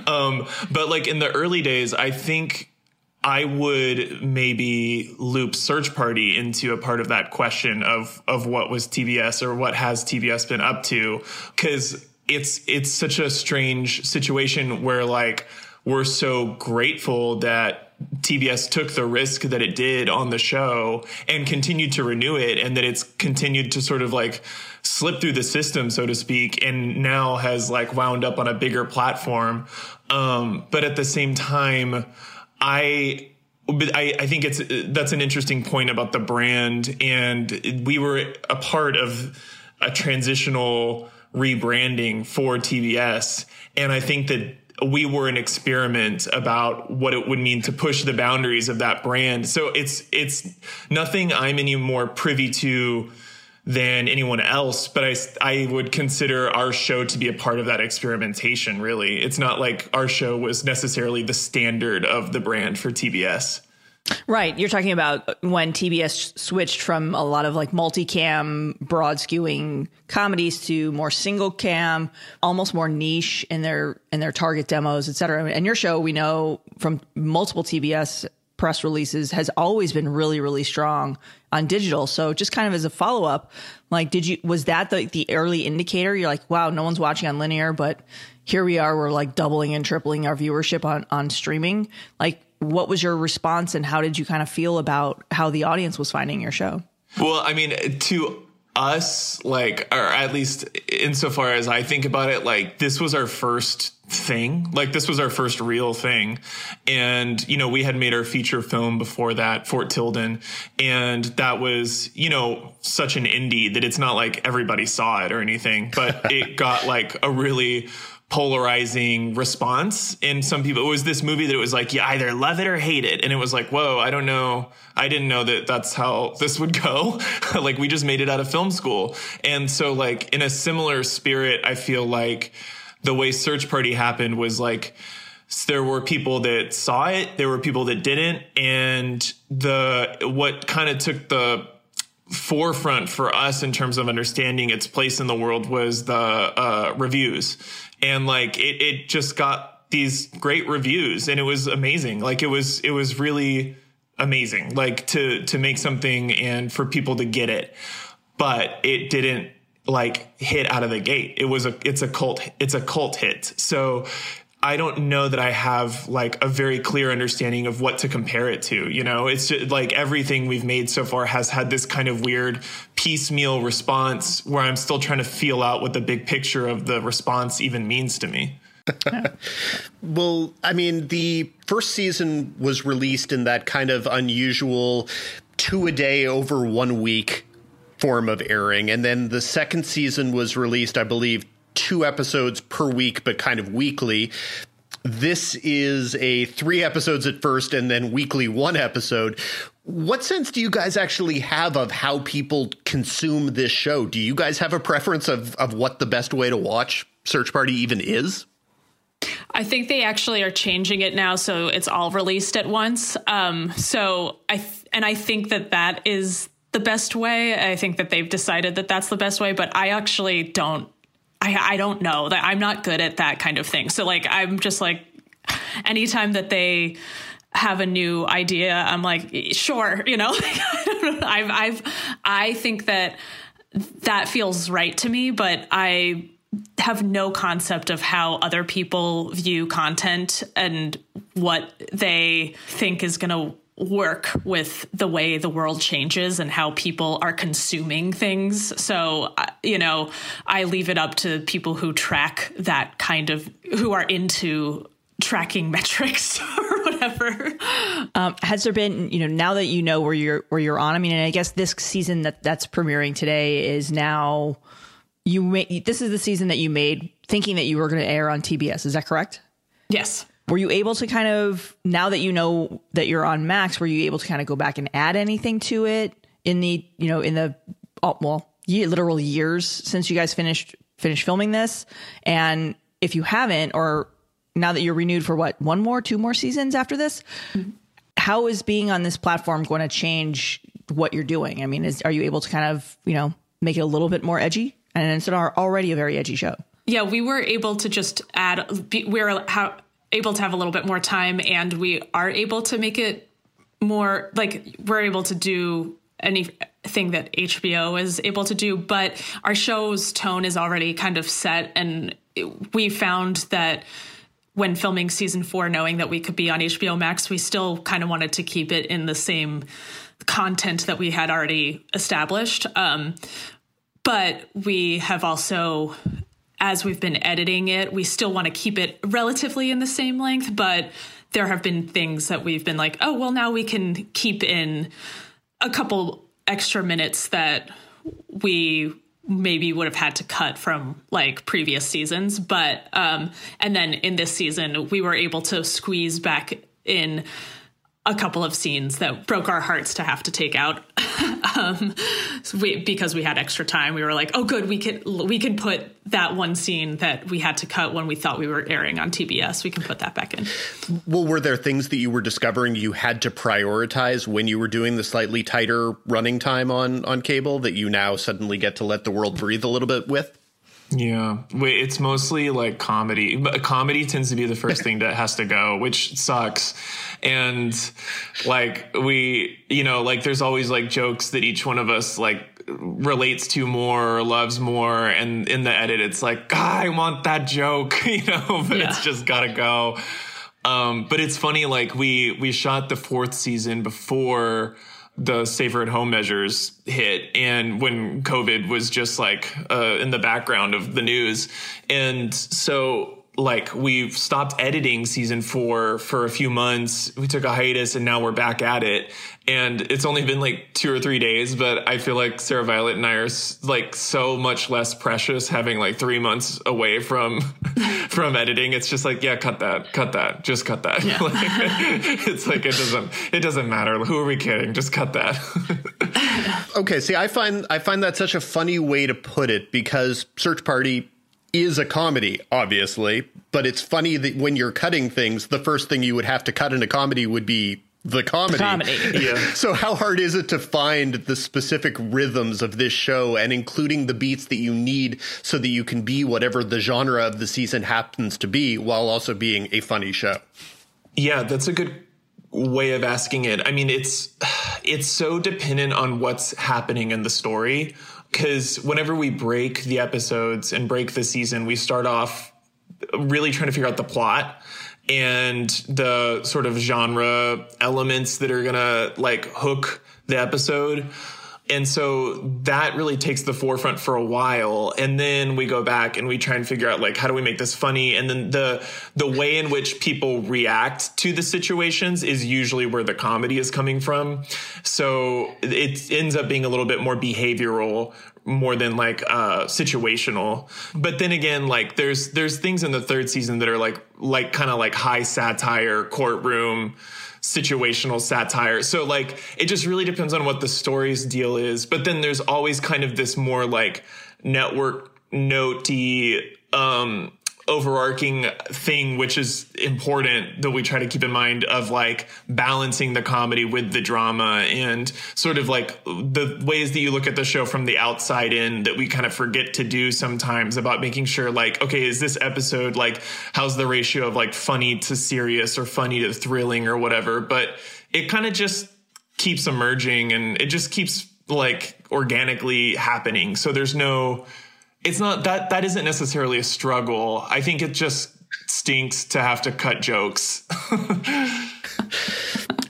um, but like in the early days, I think I would maybe loop Search Party into a part of that question of of what was TBS or what has TBS been up to, because it's it's such a strange situation where like we're so grateful that TBS took the risk that it did on the show and continued to renew it and that it's continued to sort of like slip through the system so to speak and now has like wound up on a bigger platform. Um, but at the same time I but I, I think it's that's an interesting point about the brand and we were a part of a transitional rebranding for TBS. And I think that we were an experiment about what it would mean to push the boundaries of that brand. So it's it's nothing I'm any more privy to than anyone else, but I I would consider our show to be a part of that experimentation. Really, it's not like our show was necessarily the standard of the brand for TBS. Right. You're talking about when TBS switched from a lot of like multicam, broad skewing comedies to more single cam, almost more niche in their in their target demos, et cetera. And your show, we know from multiple TBS press releases, has always been really, really strong on digital. So just kind of as a follow up, like did you was that the the early indicator? You're like, wow, no one's watching on linear, but here we are, we're like doubling and tripling our viewership on on streaming. Like what was your response and how did you kind of feel about how the audience was finding your show? Well, I mean, to us, like, or at least insofar as I think about it, like, this was our first thing. Like, this was our first real thing. And, you know, we had made our feature film before that, Fort Tilden. And that was, you know, such an indie that it's not like everybody saw it or anything, but it got like a really polarizing response in some people. It was this movie that it was like, you either love it or hate it. And it was like, whoa, I don't know. I didn't know that that's how this would go. like we just made it out of film school. And so like in a similar spirit, I feel like the way search party happened was like, there were people that saw it, there were people that didn't. And the, what kind of took the, forefront for us in terms of understanding its place in the world was the uh, reviews and like it, it just got these great reviews and it was amazing. Like it was it was really amazing like to to make something and for people to get it. But it didn't like hit out of the gate. It was a it's a cult it's a cult hit. So I don't know that I have like a very clear understanding of what to compare it to. You know, it's just like everything we've made so far has had this kind of weird piecemeal response where I'm still trying to feel out what the big picture of the response even means to me. well, I mean, the first season was released in that kind of unusual two a day over one week form of airing. And then the second season was released, I believe, two episodes per week, but kind of weekly. This is a three episodes at first and then weekly one episode. What sense do you guys actually have of how people consume this show? Do you guys have a preference of, of what the best way to watch Search Party even is? I think they actually are changing it now, so it's all released at once. Um, so I th- and I think that that is the best way. I think that they've decided that that's the best way, but I actually don't I, I don't know that I'm not good at that kind of thing. So like I'm just like anytime that they have a new idea, I'm like sure, you know. I've I've I think that that feels right to me, but I have no concept of how other people view content and what they think is going to work with the way the world changes and how people are consuming things. So, uh, you know, I leave it up to people who track that kind of, who are into tracking metrics or whatever. Um, has there been, you know, now that you know where you're where you're on? I mean, and I guess this season that that's premiering today is now you made. This is the season that you made thinking that you were going to air on TBS. Is that correct? Yes were you able to kind of now that you know that you're on Max, were you able to kind of go back and add anything to it in the you know in the oh, well year, literal years since you guys finished finished filming this? And if you haven't, or now that you're renewed for what one more, two more seasons after this, mm-hmm. how is being on this platform going to change what you're doing? I mean, is are you able to kind of you know make it a little bit more edgy? And it's already a very edgy show. Yeah, we were able to just add. We're how able to have a little bit more time and we are able to make it more like we're able to do anything that HBO is able to do, but our show's tone is already kind of set. And we found that when filming season four, knowing that we could be on HBO Max, we still kind of wanted to keep it in the same content that we had already established. Um, but we have also as we've been editing it, we still want to keep it relatively in the same length, but there have been things that we've been like, oh, well, now we can keep in a couple extra minutes that we maybe would have had to cut from like previous seasons. But um and then in this season we were able to squeeze back in a couple of scenes that broke our hearts to have to take out. Um, so we, because we had extra time we were like oh good we could we can put that one scene that we had to cut when we thought we were airing on tbs we can put that back in. Well were there things that you were discovering you had to prioritize when you were doing the slightly tighter running time on on cable that you now suddenly get to let the world breathe a little bit with yeah, wait, it's mostly like comedy. But comedy tends to be the first thing that has to go, which sucks. And like we, you know, like there's always like jokes that each one of us like relates to more or loves more and in the edit it's like, God, I want that joke, you know, but yeah. it's just got to go. Um but it's funny like we we shot the fourth season before the safer at home measures hit and when covid was just like uh, in the background of the news. And so like we've stopped editing season four for a few months. We took a hiatus and now we're back at it. And it's only been like two or three days, but I feel like Sarah Violet and I are like so much less precious having like three months away from from editing. It's just like, yeah, cut that, cut that, just cut that. Yeah. like, it's like it doesn't it doesn't matter. Who are we kidding? Just cut that. okay, see, I find I find that such a funny way to put it because Search Party is a comedy, obviously, but it's funny that when you're cutting things, the first thing you would have to cut in a comedy would be the comedy. The comedy. yeah. So how hard is it to find the specific rhythms of this show and including the beats that you need so that you can be whatever the genre of the season happens to be while also being a funny show? Yeah, that's a good way of asking it. I mean, it's it's so dependent on what's happening in the story because whenever we break the episodes and break the season, we start off really trying to figure out the plot and the sort of genre elements that are gonna like hook the episode and so that really takes the forefront for a while. And then we go back and we try and figure out like how do we make this funny? And then the the way in which people react to the situations is usually where the comedy is coming from. So it ends up being a little bit more behavioral more than like uh situational. But then again like there's there's things in the third season that are like like kind of like high satire courtroom situational satire. So like it just really depends on what the story's deal is. But then there's always kind of this more like network notey um overarching thing which is important that we try to keep in mind of like balancing the comedy with the drama and sort of like the ways that you look at the show from the outside in that we kind of forget to do sometimes about making sure like okay is this episode like how's the ratio of like funny to serious or funny to thrilling or whatever? But it kind of just keeps emerging and it just keeps like organically happening. So there's no it's not that that isn't necessarily a struggle. I think it just stinks to have to cut jokes.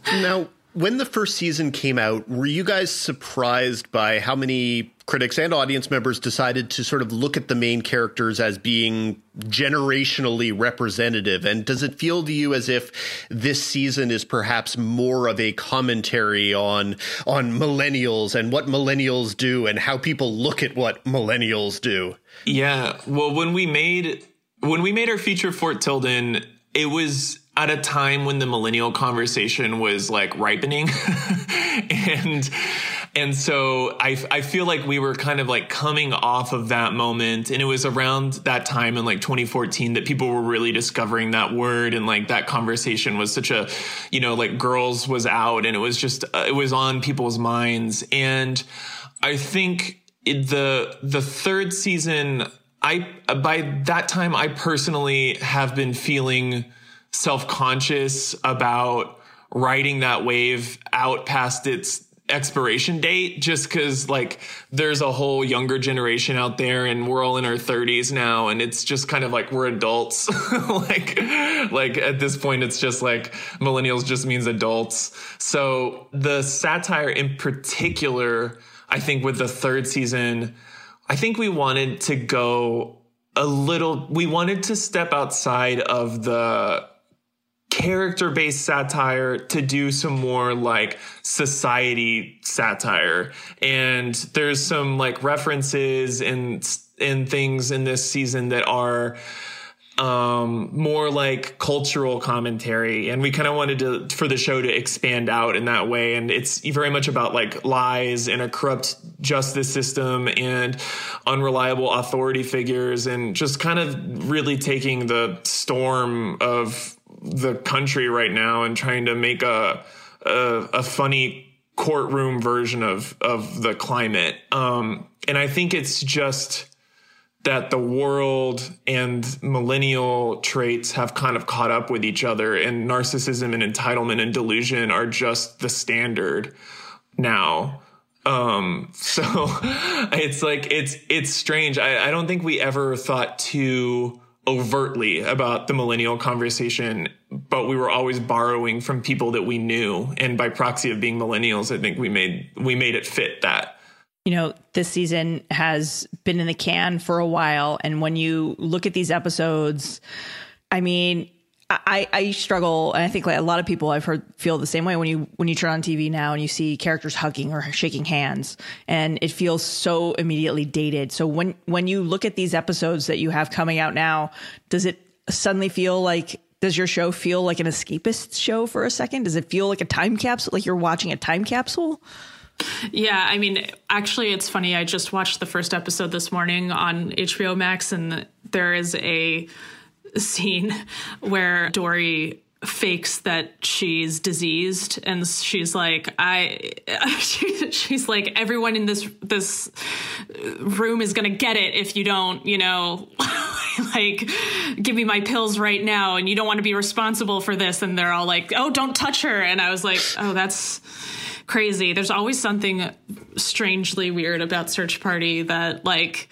now, when the first season came out, were you guys surprised by how many critics and audience members decided to sort of look at the main characters as being generationally representative? And does it feel to you as if this season is perhaps more of a commentary on on millennials and what millennials do and how people look at what millennials do? Yeah. Well, when we made when we made our feature Fort Tilden, it was at a time when the millennial conversation was like ripening and and so I, I feel like we were kind of like coming off of that moment. And it was around that time in like 2014 that people were really discovering that word. And like that conversation was such a, you know, like girls was out and it was just, uh, it was on people's minds. And I think the, the third season, I, by that time, I personally have been feeling self conscious about riding that wave out past its expiration date just because like there's a whole younger generation out there and we're all in our 30s now and it's just kind of like we're adults. Like like at this point it's just like millennials just means adults. So the satire in particular i think with the third season i think we wanted to go a little we wanted to step outside of the character based satire to do some more like society satire. And there's some like references and and things in this season that are um, more like cultural commentary. And we kind of wanted to, for the show to expand out in that way. And it's very much about like lies and a corrupt justice system and unreliable authority figures and just kind of really taking the storm of the country right now and trying to make a, a, a funny courtroom version of, of the climate. Um, and I think it's just, that the world and millennial traits have kind of caught up with each other and narcissism and entitlement and delusion are just the standard now um so it's like it's it's strange I, I don't think we ever thought too overtly about the millennial conversation but we were always borrowing from people that we knew and by proxy of being millennials i think we made we made it fit that you know, this season has been in the can for a while. And when you look at these episodes, I mean, I, I struggle, and I think like a lot of people I've heard feel the same way when you when you turn on TV now and you see characters hugging or shaking hands, and it feels so immediately dated. So when when you look at these episodes that you have coming out now, does it suddenly feel like does your show feel like an escapist show for a second? Does it feel like a time capsule, like you're watching a time capsule? Yeah, I mean, actually, it's funny. I just watched the first episode this morning on HBO Max, and there is a scene where Dory fakes that she's diseased and she's like i she, she's like everyone in this this room is gonna get it if you don't you know like give me my pills right now and you don't want to be responsible for this and they're all like oh don't touch her and i was like oh that's crazy. There's always something strangely weird about Search Party that like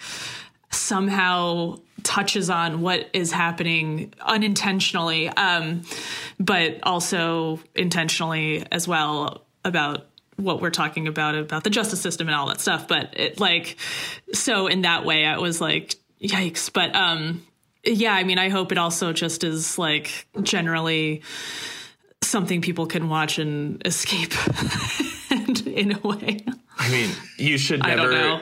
somehow touches on what is happening unintentionally, um, but also intentionally as well about what we're talking about about the justice system and all that stuff. But it like so in that way, I was like, yikes. But um, yeah, I mean, I hope it also just is like generally something people can watch and escape in a way. I mean, you should never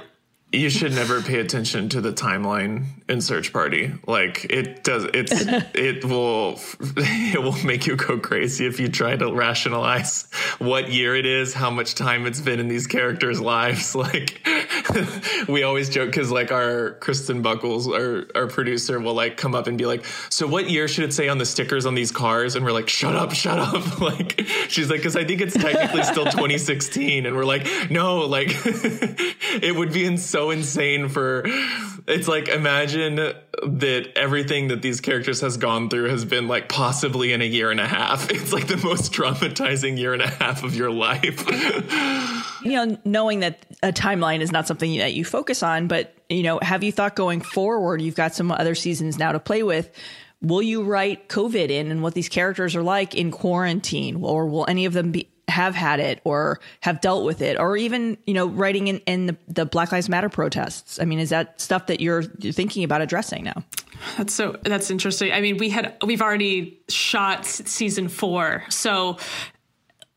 you should never pay attention to the timeline in search party. Like it does it's it will it will make you go crazy if you try to rationalize what year it is how much time it's been in these characters lives. Like we always joke because like our kristen buckles our our producer will like come up and be like so what year should it say on the stickers on these cars? And we're like shut up shut up. Like she's like because i think it's technically still 2016 and we're like no like it would be in so insane for it's like imagine that everything that these characters has gone through has been like possibly in a year and a half. It's like the most traumatizing year and a half of your life. you know, knowing that a timeline is not something that you focus on, but you know, have you thought going forward, you've got some other seasons now to play with. Will you write COVID in and what these characters are like in quarantine, or will any of them be have had it or have dealt with it or even you know writing in, in the, the black lives matter protests. I mean is that stuff that you're, thinking about addressing now? That's so that's interesting. I mean we had we've already shot season four. So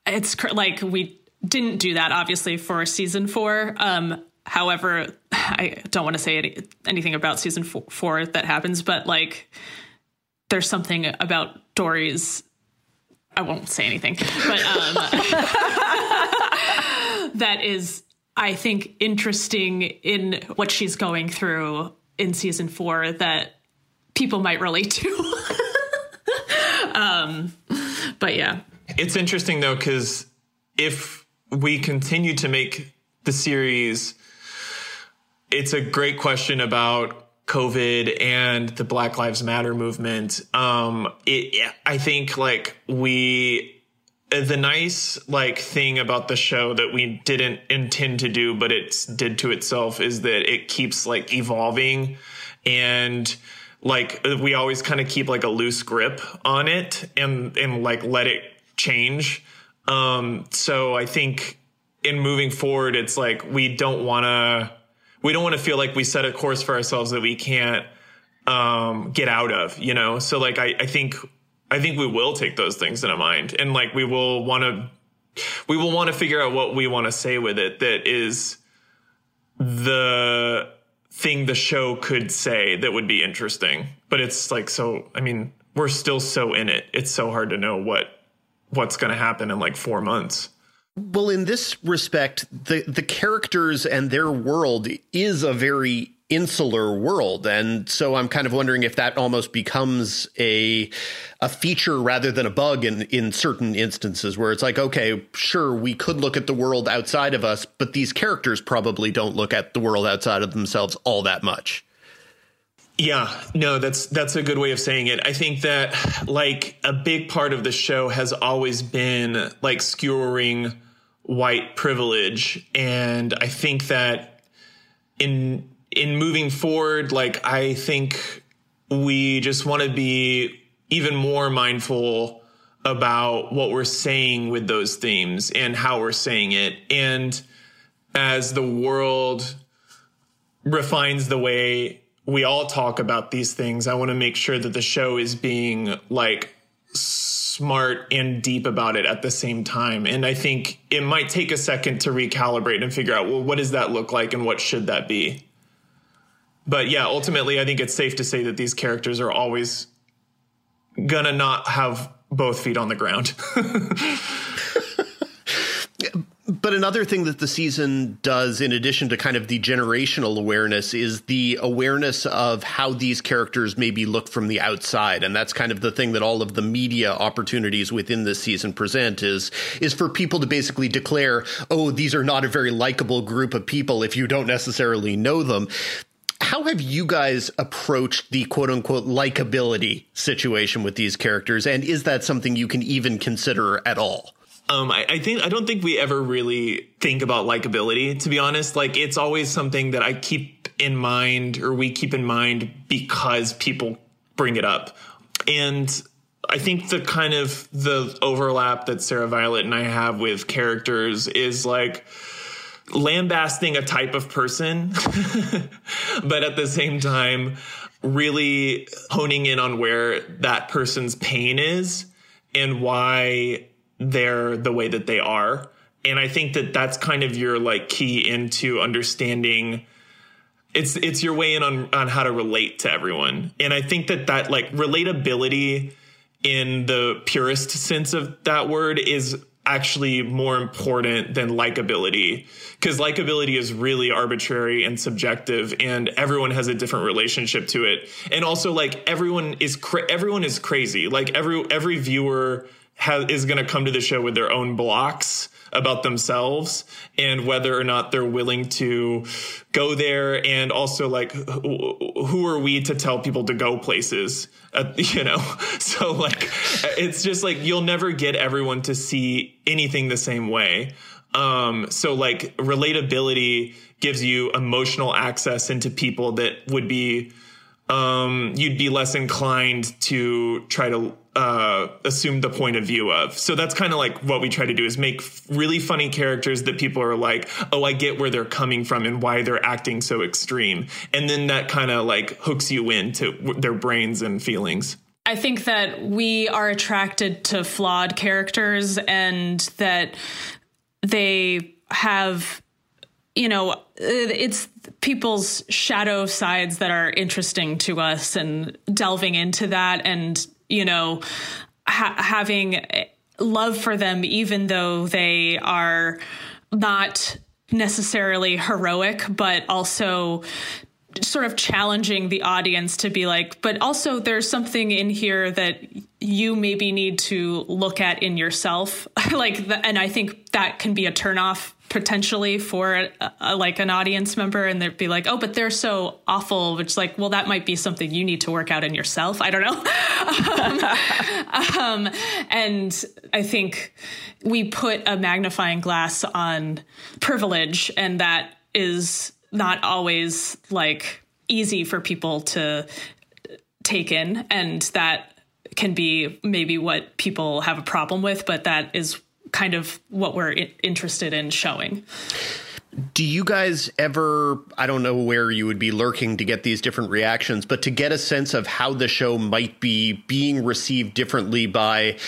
it's like we didn't do that obviously for season four. Um however i don't want to say any, anything about season four, four that happens but like there's something about dory's I won't say anything, but um, that is, I think, interesting in what she's going through in season four that people might relate to. um, but yeah, it's interesting though because if we continue to make the series, it's a great question about COVID and the Black Lives Matter movement, um, it, I think like we, the nice like thing about the show that we didn't intend to do, but it did to itself is that it keeps like evolving and like we always kind of keep like a loose grip on it and, and like let it change. Um, so I think in moving forward, it's like we don't want to, we don't want to feel like we set a course for ourselves that we can't um, get out of, you know? So like, I, I think I think we will take those things into mind and like we will want to we will want to figure out what we want to say with it that is the thing the show could say that would be interesting. But it's like so I mean, we're still so in it. It's so hard to know what what's going to happen in like 4 months. Well, in this respect, the the characters and their world is a very insular world, and so I'm kind of wondering if that almost becomes a a feature rather than a bug in in certain instances where it's like, okay, sure, we could look at the world outside of us, but these characters probably don't look at the world outside of themselves all that much. Yeah, no, that's that's a good way of saying it. I think that like a big part of the show has always been like skewering white privilege and I think that in in moving forward like I think we just want to be even more mindful about what we're saying with those themes and how we're saying it and as the world refines the way we all talk about these things. I want to make sure that the show is being like smart and deep about it at the same time. And I think it might take a second to recalibrate and figure out, well, what does that look like and what should that be? But yeah, ultimately, I think it's safe to say that these characters are always gonna not have both feet on the ground. But another thing that the season does, in addition to kind of the generational awareness, is the awareness of how these characters maybe look from the outside, and that's kind of the thing that all of the media opportunities within this season present is is for people to basically declare, "Oh, these are not a very likable group of people if you don't necessarily know them." How have you guys approached the quote unquote likability situation with these characters, and is that something you can even consider at all? Um, I, I, think I don't think we ever really think about likability. To be honest, like it's always something that I keep in mind, or we keep in mind because people bring it up, and I think the kind of the overlap that Sarah Violet and I have with characters is like lambasting a type of person, but at the same time, really honing in on where that person's pain is and why they're the way that they are. And I think that that's kind of your like key into understanding it's it's your way in on on how to relate to everyone. And I think that that like relatability in the purest sense of that word is actually more important than likability because likability is really arbitrary and subjective and everyone has a different relationship to it and also like everyone is cra- everyone is crazy like every every viewer has, is going to come to the show with their own blocks about themselves and whether or not they're willing to go there and also like who are we to tell people to go places? Uh, you know? So like it's just like you'll never get everyone to see anything the same way. Um so like relatability gives you emotional access into people that would be um you'd be less inclined to try to uh, assume the point of view of. So that's kind of like what we try to do is make really funny characters that people are like, oh, I get where they're coming from and why they're acting so extreme. And then that kind of like hooks you into their brains and feelings. I think that we are attracted to flawed characters and that they have you know it's people's shadow sides that are interesting to us and delving into that and you know, ha- having love for them, even though they are not necessarily heroic, but also sort of challenging the audience to be like, but also there's something in here that you maybe need to look at in yourself. like, the, and I think that can be a turnoff potentially for a, a, like an audience member and they'd be like oh but they're so awful which like well that might be something you need to work out in yourself i don't know um, um, and i think we put a magnifying glass on privilege and that is not always like easy for people to take in and that can be maybe what people have a problem with but that is kind of what we're interested in showing. Do you guys ever, I don't know where you would be lurking to get these different reactions, but to get a sense of how the show might be being received differently by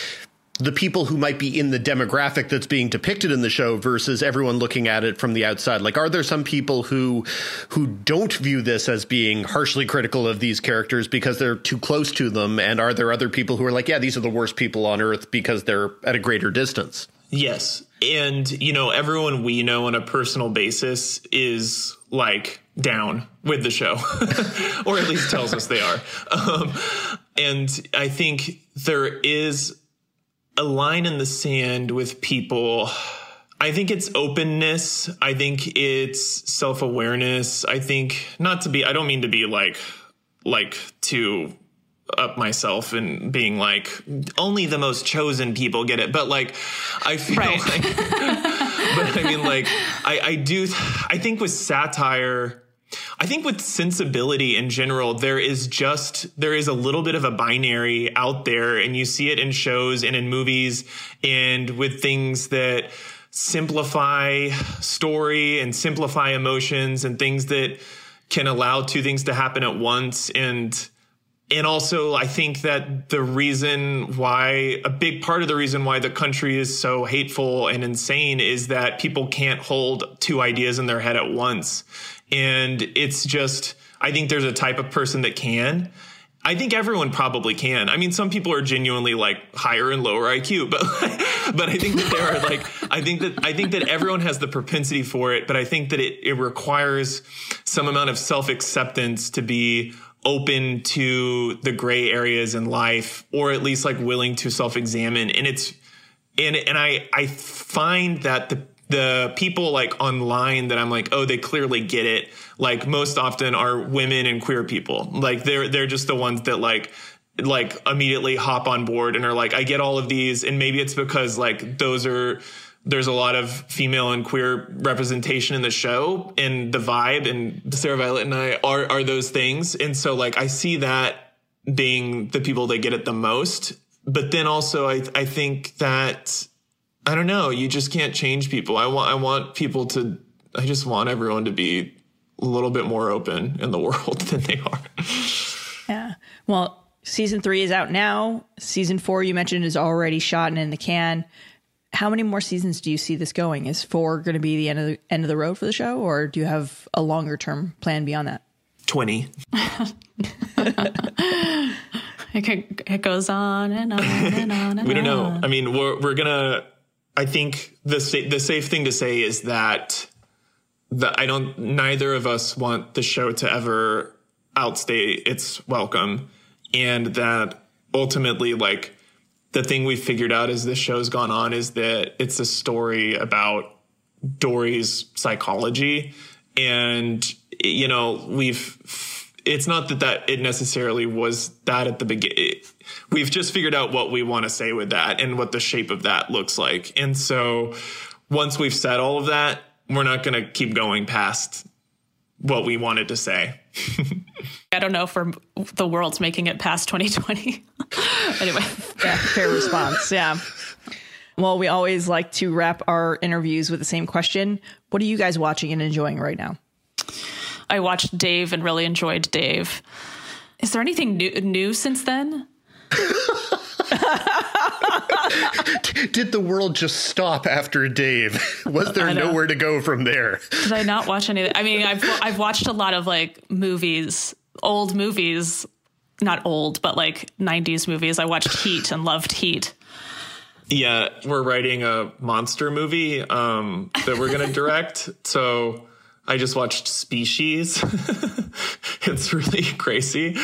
the people who might be in the demographic that's being depicted in the show versus everyone looking at it from the outside. Like are there some people who who don't view this as being harshly critical of these characters because they're too close to them? And are there other people who are like yeah these are the worst people on earth because they're at a greater distance? Yes. And you know everyone we know on a personal basis is like down with the show. Or at least tells us they are. Um, and i think there is a line in the sand with people. I think it's openness. I think it's self awareness. I think not to be, I don't mean to be like, like to up myself and being like, only the most chosen people get it. But like, I feel right. like, but I mean, like, I, I do, I think with satire, I think with sensibility in general, there is just, there is a little bit of a binary out there and you see it in shows and in movies and with things that simplify story and simplify emotions and things that can allow two things to happen at once. And, and also I think that the reason why a big part of the reason why the country is so hateful and insane is that people can't hold two ideas in their head at once and it's just, I think there's a type of person that can. I think everyone probably can. I mean, some people are genuinely like higher and lower IQ, but but I think that there are like I think that I think that everyone has the propensity for it, but I think that it it requires some amount of self acceptance to be open to the gray areas in life, or at least like willing to self examine. And it's and and I I find that the the people like online that I'm like, oh, they clearly get it. Like most often are women and queer people. Like they're they're just the ones that like like immediately hop on board and are like, I get all of these. And maybe it's because like those are there's a lot of female and queer representation in the show and the vibe and Sarah Violet and I are are those things. And so like I see that being the people that get it the most. But then also I I think that I don't know. You just can't change people. I want I want people to I just want everyone to be a little bit more open in the world than they are. Yeah. Well, season 3 is out now. Season 4 you mentioned is already shot and in the can. How many more seasons do you see this going? Is 4 going to be the end of the end of the road for the show or do you have a longer term plan beyond that? 20. it, it goes on and on and on and we don't know. I mean, we're we're going to I think the sa- the safe thing to say is that that I don't. Neither of us want the show to ever outstay its welcome, and that ultimately, like the thing we figured out as this show's gone on is that it's a story about Dory's psychology, and you know we've it's not that that it necessarily was that at the beginning. We've just figured out what we want to say with that and what the shape of that looks like. And so once we've said all of that, we're not going to keep going past what we wanted to say. I don't know if the world's making it past 2020. anyway, yeah, fair response. Yeah. Well, we always like to wrap our interviews with the same question. What are you guys watching and enjoying right now? I watched Dave and really enjoyed Dave. Is there anything new, new since then? Did the world just stop after Dave? Was there nowhere to go from there? Did I not watch any? I mean, I've I've watched a lot of like movies, old movies, not old, but like '90s movies. I watched Heat and loved Heat. Yeah, we're writing a monster movie um, that we're going to direct. so I just watched Species. it's really crazy.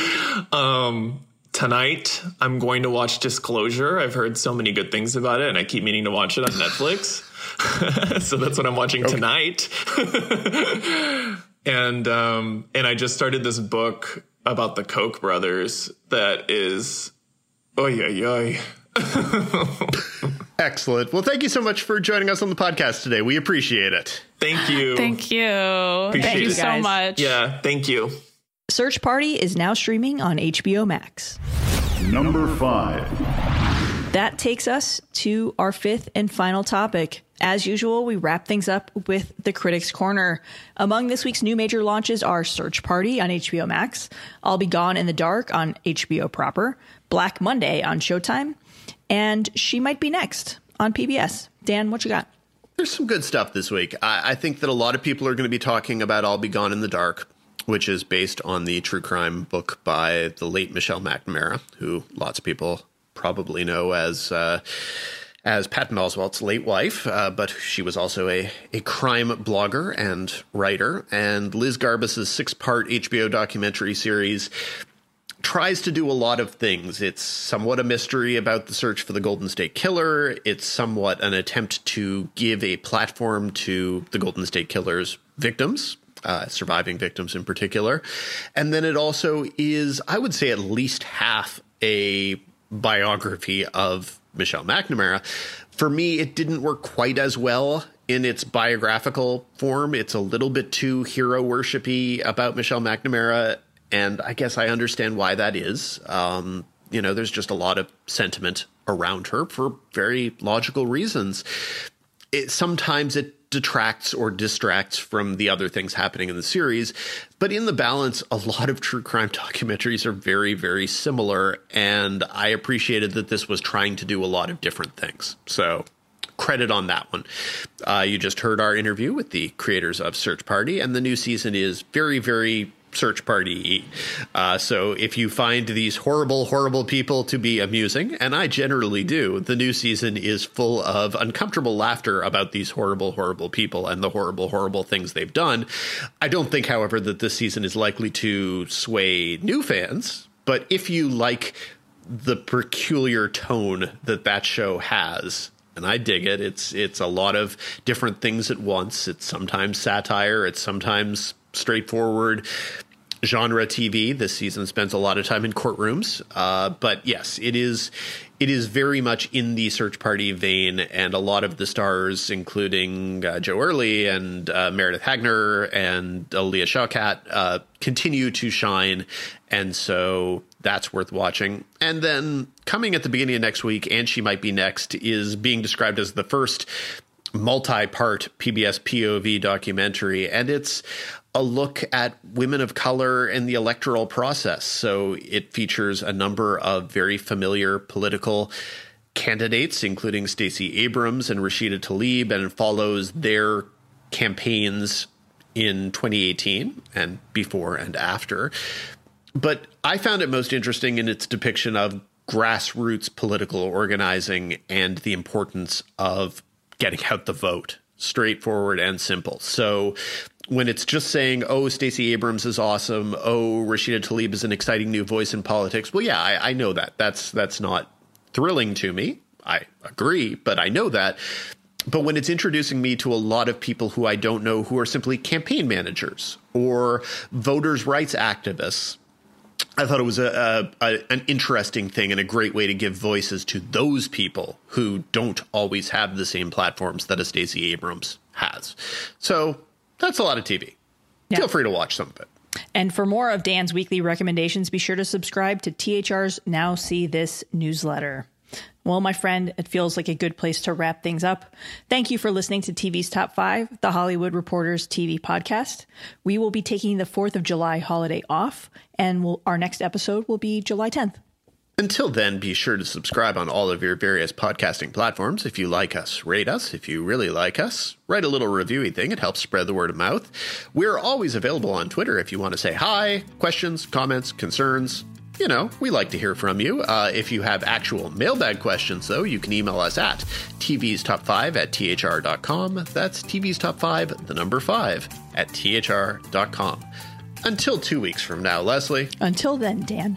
Um, tonight, I'm going to watch Disclosure. I've heard so many good things about it, and I keep meaning to watch it on Netflix. so that's what I'm watching okay. tonight. and um, and I just started this book about the Koch brothers that is, oh yeah oy. Excellent. Well, thank you so much for joining us on the podcast today. We appreciate it. Thank you. Thank you. Appreciate thank you so much. Yeah, thank you. Search Party is now streaming on HBO Max. Number five. That takes us to our fifth and final topic. As usual, we wrap things up with the Critics Corner. Among this week's new major launches are Search Party on HBO Max, I'll Be Gone in the Dark on HBO proper, Black Monday on Showtime, and She Might Be Next on PBS. Dan, what you got? There's some good stuff this week. I, I think that a lot of people are going to be talking about I'll Be Gone in the Dark, which is based on the true crime book by the late Michelle McNamara, who lots of people probably know as. Uh, as Patton Oswalt's late wife, uh, but she was also a, a crime blogger and writer. And Liz Garbus's six part HBO documentary series tries to do a lot of things. It's somewhat a mystery about the search for the Golden State Killer. It's somewhat an attempt to give a platform to the Golden State Killer's victims, uh, surviving victims in particular. And then it also is, I would say, at least half a biography of Michelle McNamara. For me, it didn't work quite as well in its biographical form. It's a little bit too hero worshipy about Michelle McNamara, and I guess I understand why that is. Um, you know, there's just a lot of sentiment around her for very logical reasons. It, sometimes it detracts or distracts from the other things happening in the series. But in the balance, a lot of true crime documentaries are very, very similar. And I appreciated that this was trying to do a lot of different things. So credit on that one. Uh, you just heard our interview with the creators of Search Party, and the new season is very, very search party. Uh, so if you find these horrible, horrible people to be amusing, and I generally do, the new season is full of uncomfortable laughter about these horrible, horrible people and the horrible, horrible things they've done. I don't think, however, that this season is likely to sway new fans. But if you like the peculiar tone that that show has, and I dig it. It's it's a lot of different things at once. It's sometimes satire. It's sometimes straightforward genre TV. This season spends a lot of time in courtrooms, uh, but yes, it is it is very much in the search party vein, and a lot of the stars, including uh, John Early and uh, Meredith Hagner and uh, continue to shine, and so that's worth watching. And then coming at the beginning of next week, and she might be next, is being described as the first multi-part PBS POV documentary, and it's a look at women of color in the electoral process. So it features a number of very familiar political candidates, including Stacey Abrams and Rashida Tlaib, and follows their campaigns in 2018 and before and after. But I found it most interesting in its depiction of grassroots political organizing and the importance of getting out the vote straightforward and simple. So when it's just saying, "Oh, Stacey Abrams is awesome," "Oh, Rashida Tlaib is an exciting new voice in politics," well, yeah, I, I know that. That's that's not thrilling to me. I agree, but I know that. But when it's introducing me to a lot of people who I don't know who are simply campaign managers or voters' rights activists, I thought it was a, a, a, an interesting thing and a great way to give voices to those people who don't always have the same platforms that a Stacey Abrams has. So that's a lot of TV. Yeah. Feel free to watch some of it. And for more of Dan's weekly recommendations, be sure to subscribe to THR's Now See This newsletter. Well, my friend, it feels like a good place to wrap things up. Thank you for listening to TV's Top 5, the Hollywood Reporters TV podcast. We will be taking the 4th of July holiday off, and we'll, our next episode will be July 10th. Until then, be sure to subscribe on all of your various podcasting platforms. If you like us, rate us. If you really like us, write a little reviewy thing. It helps spread the word of mouth. We're always available on Twitter if you want to say hi, questions, comments, concerns. You know, we like to hear from you. Uh, if you have actual mailbag questions, though, you can email us at TV's Top 5 at THR.com. That's TV's Top 5, the number 5, at THR.com. Until two weeks from now, Leslie. Until then, Dan.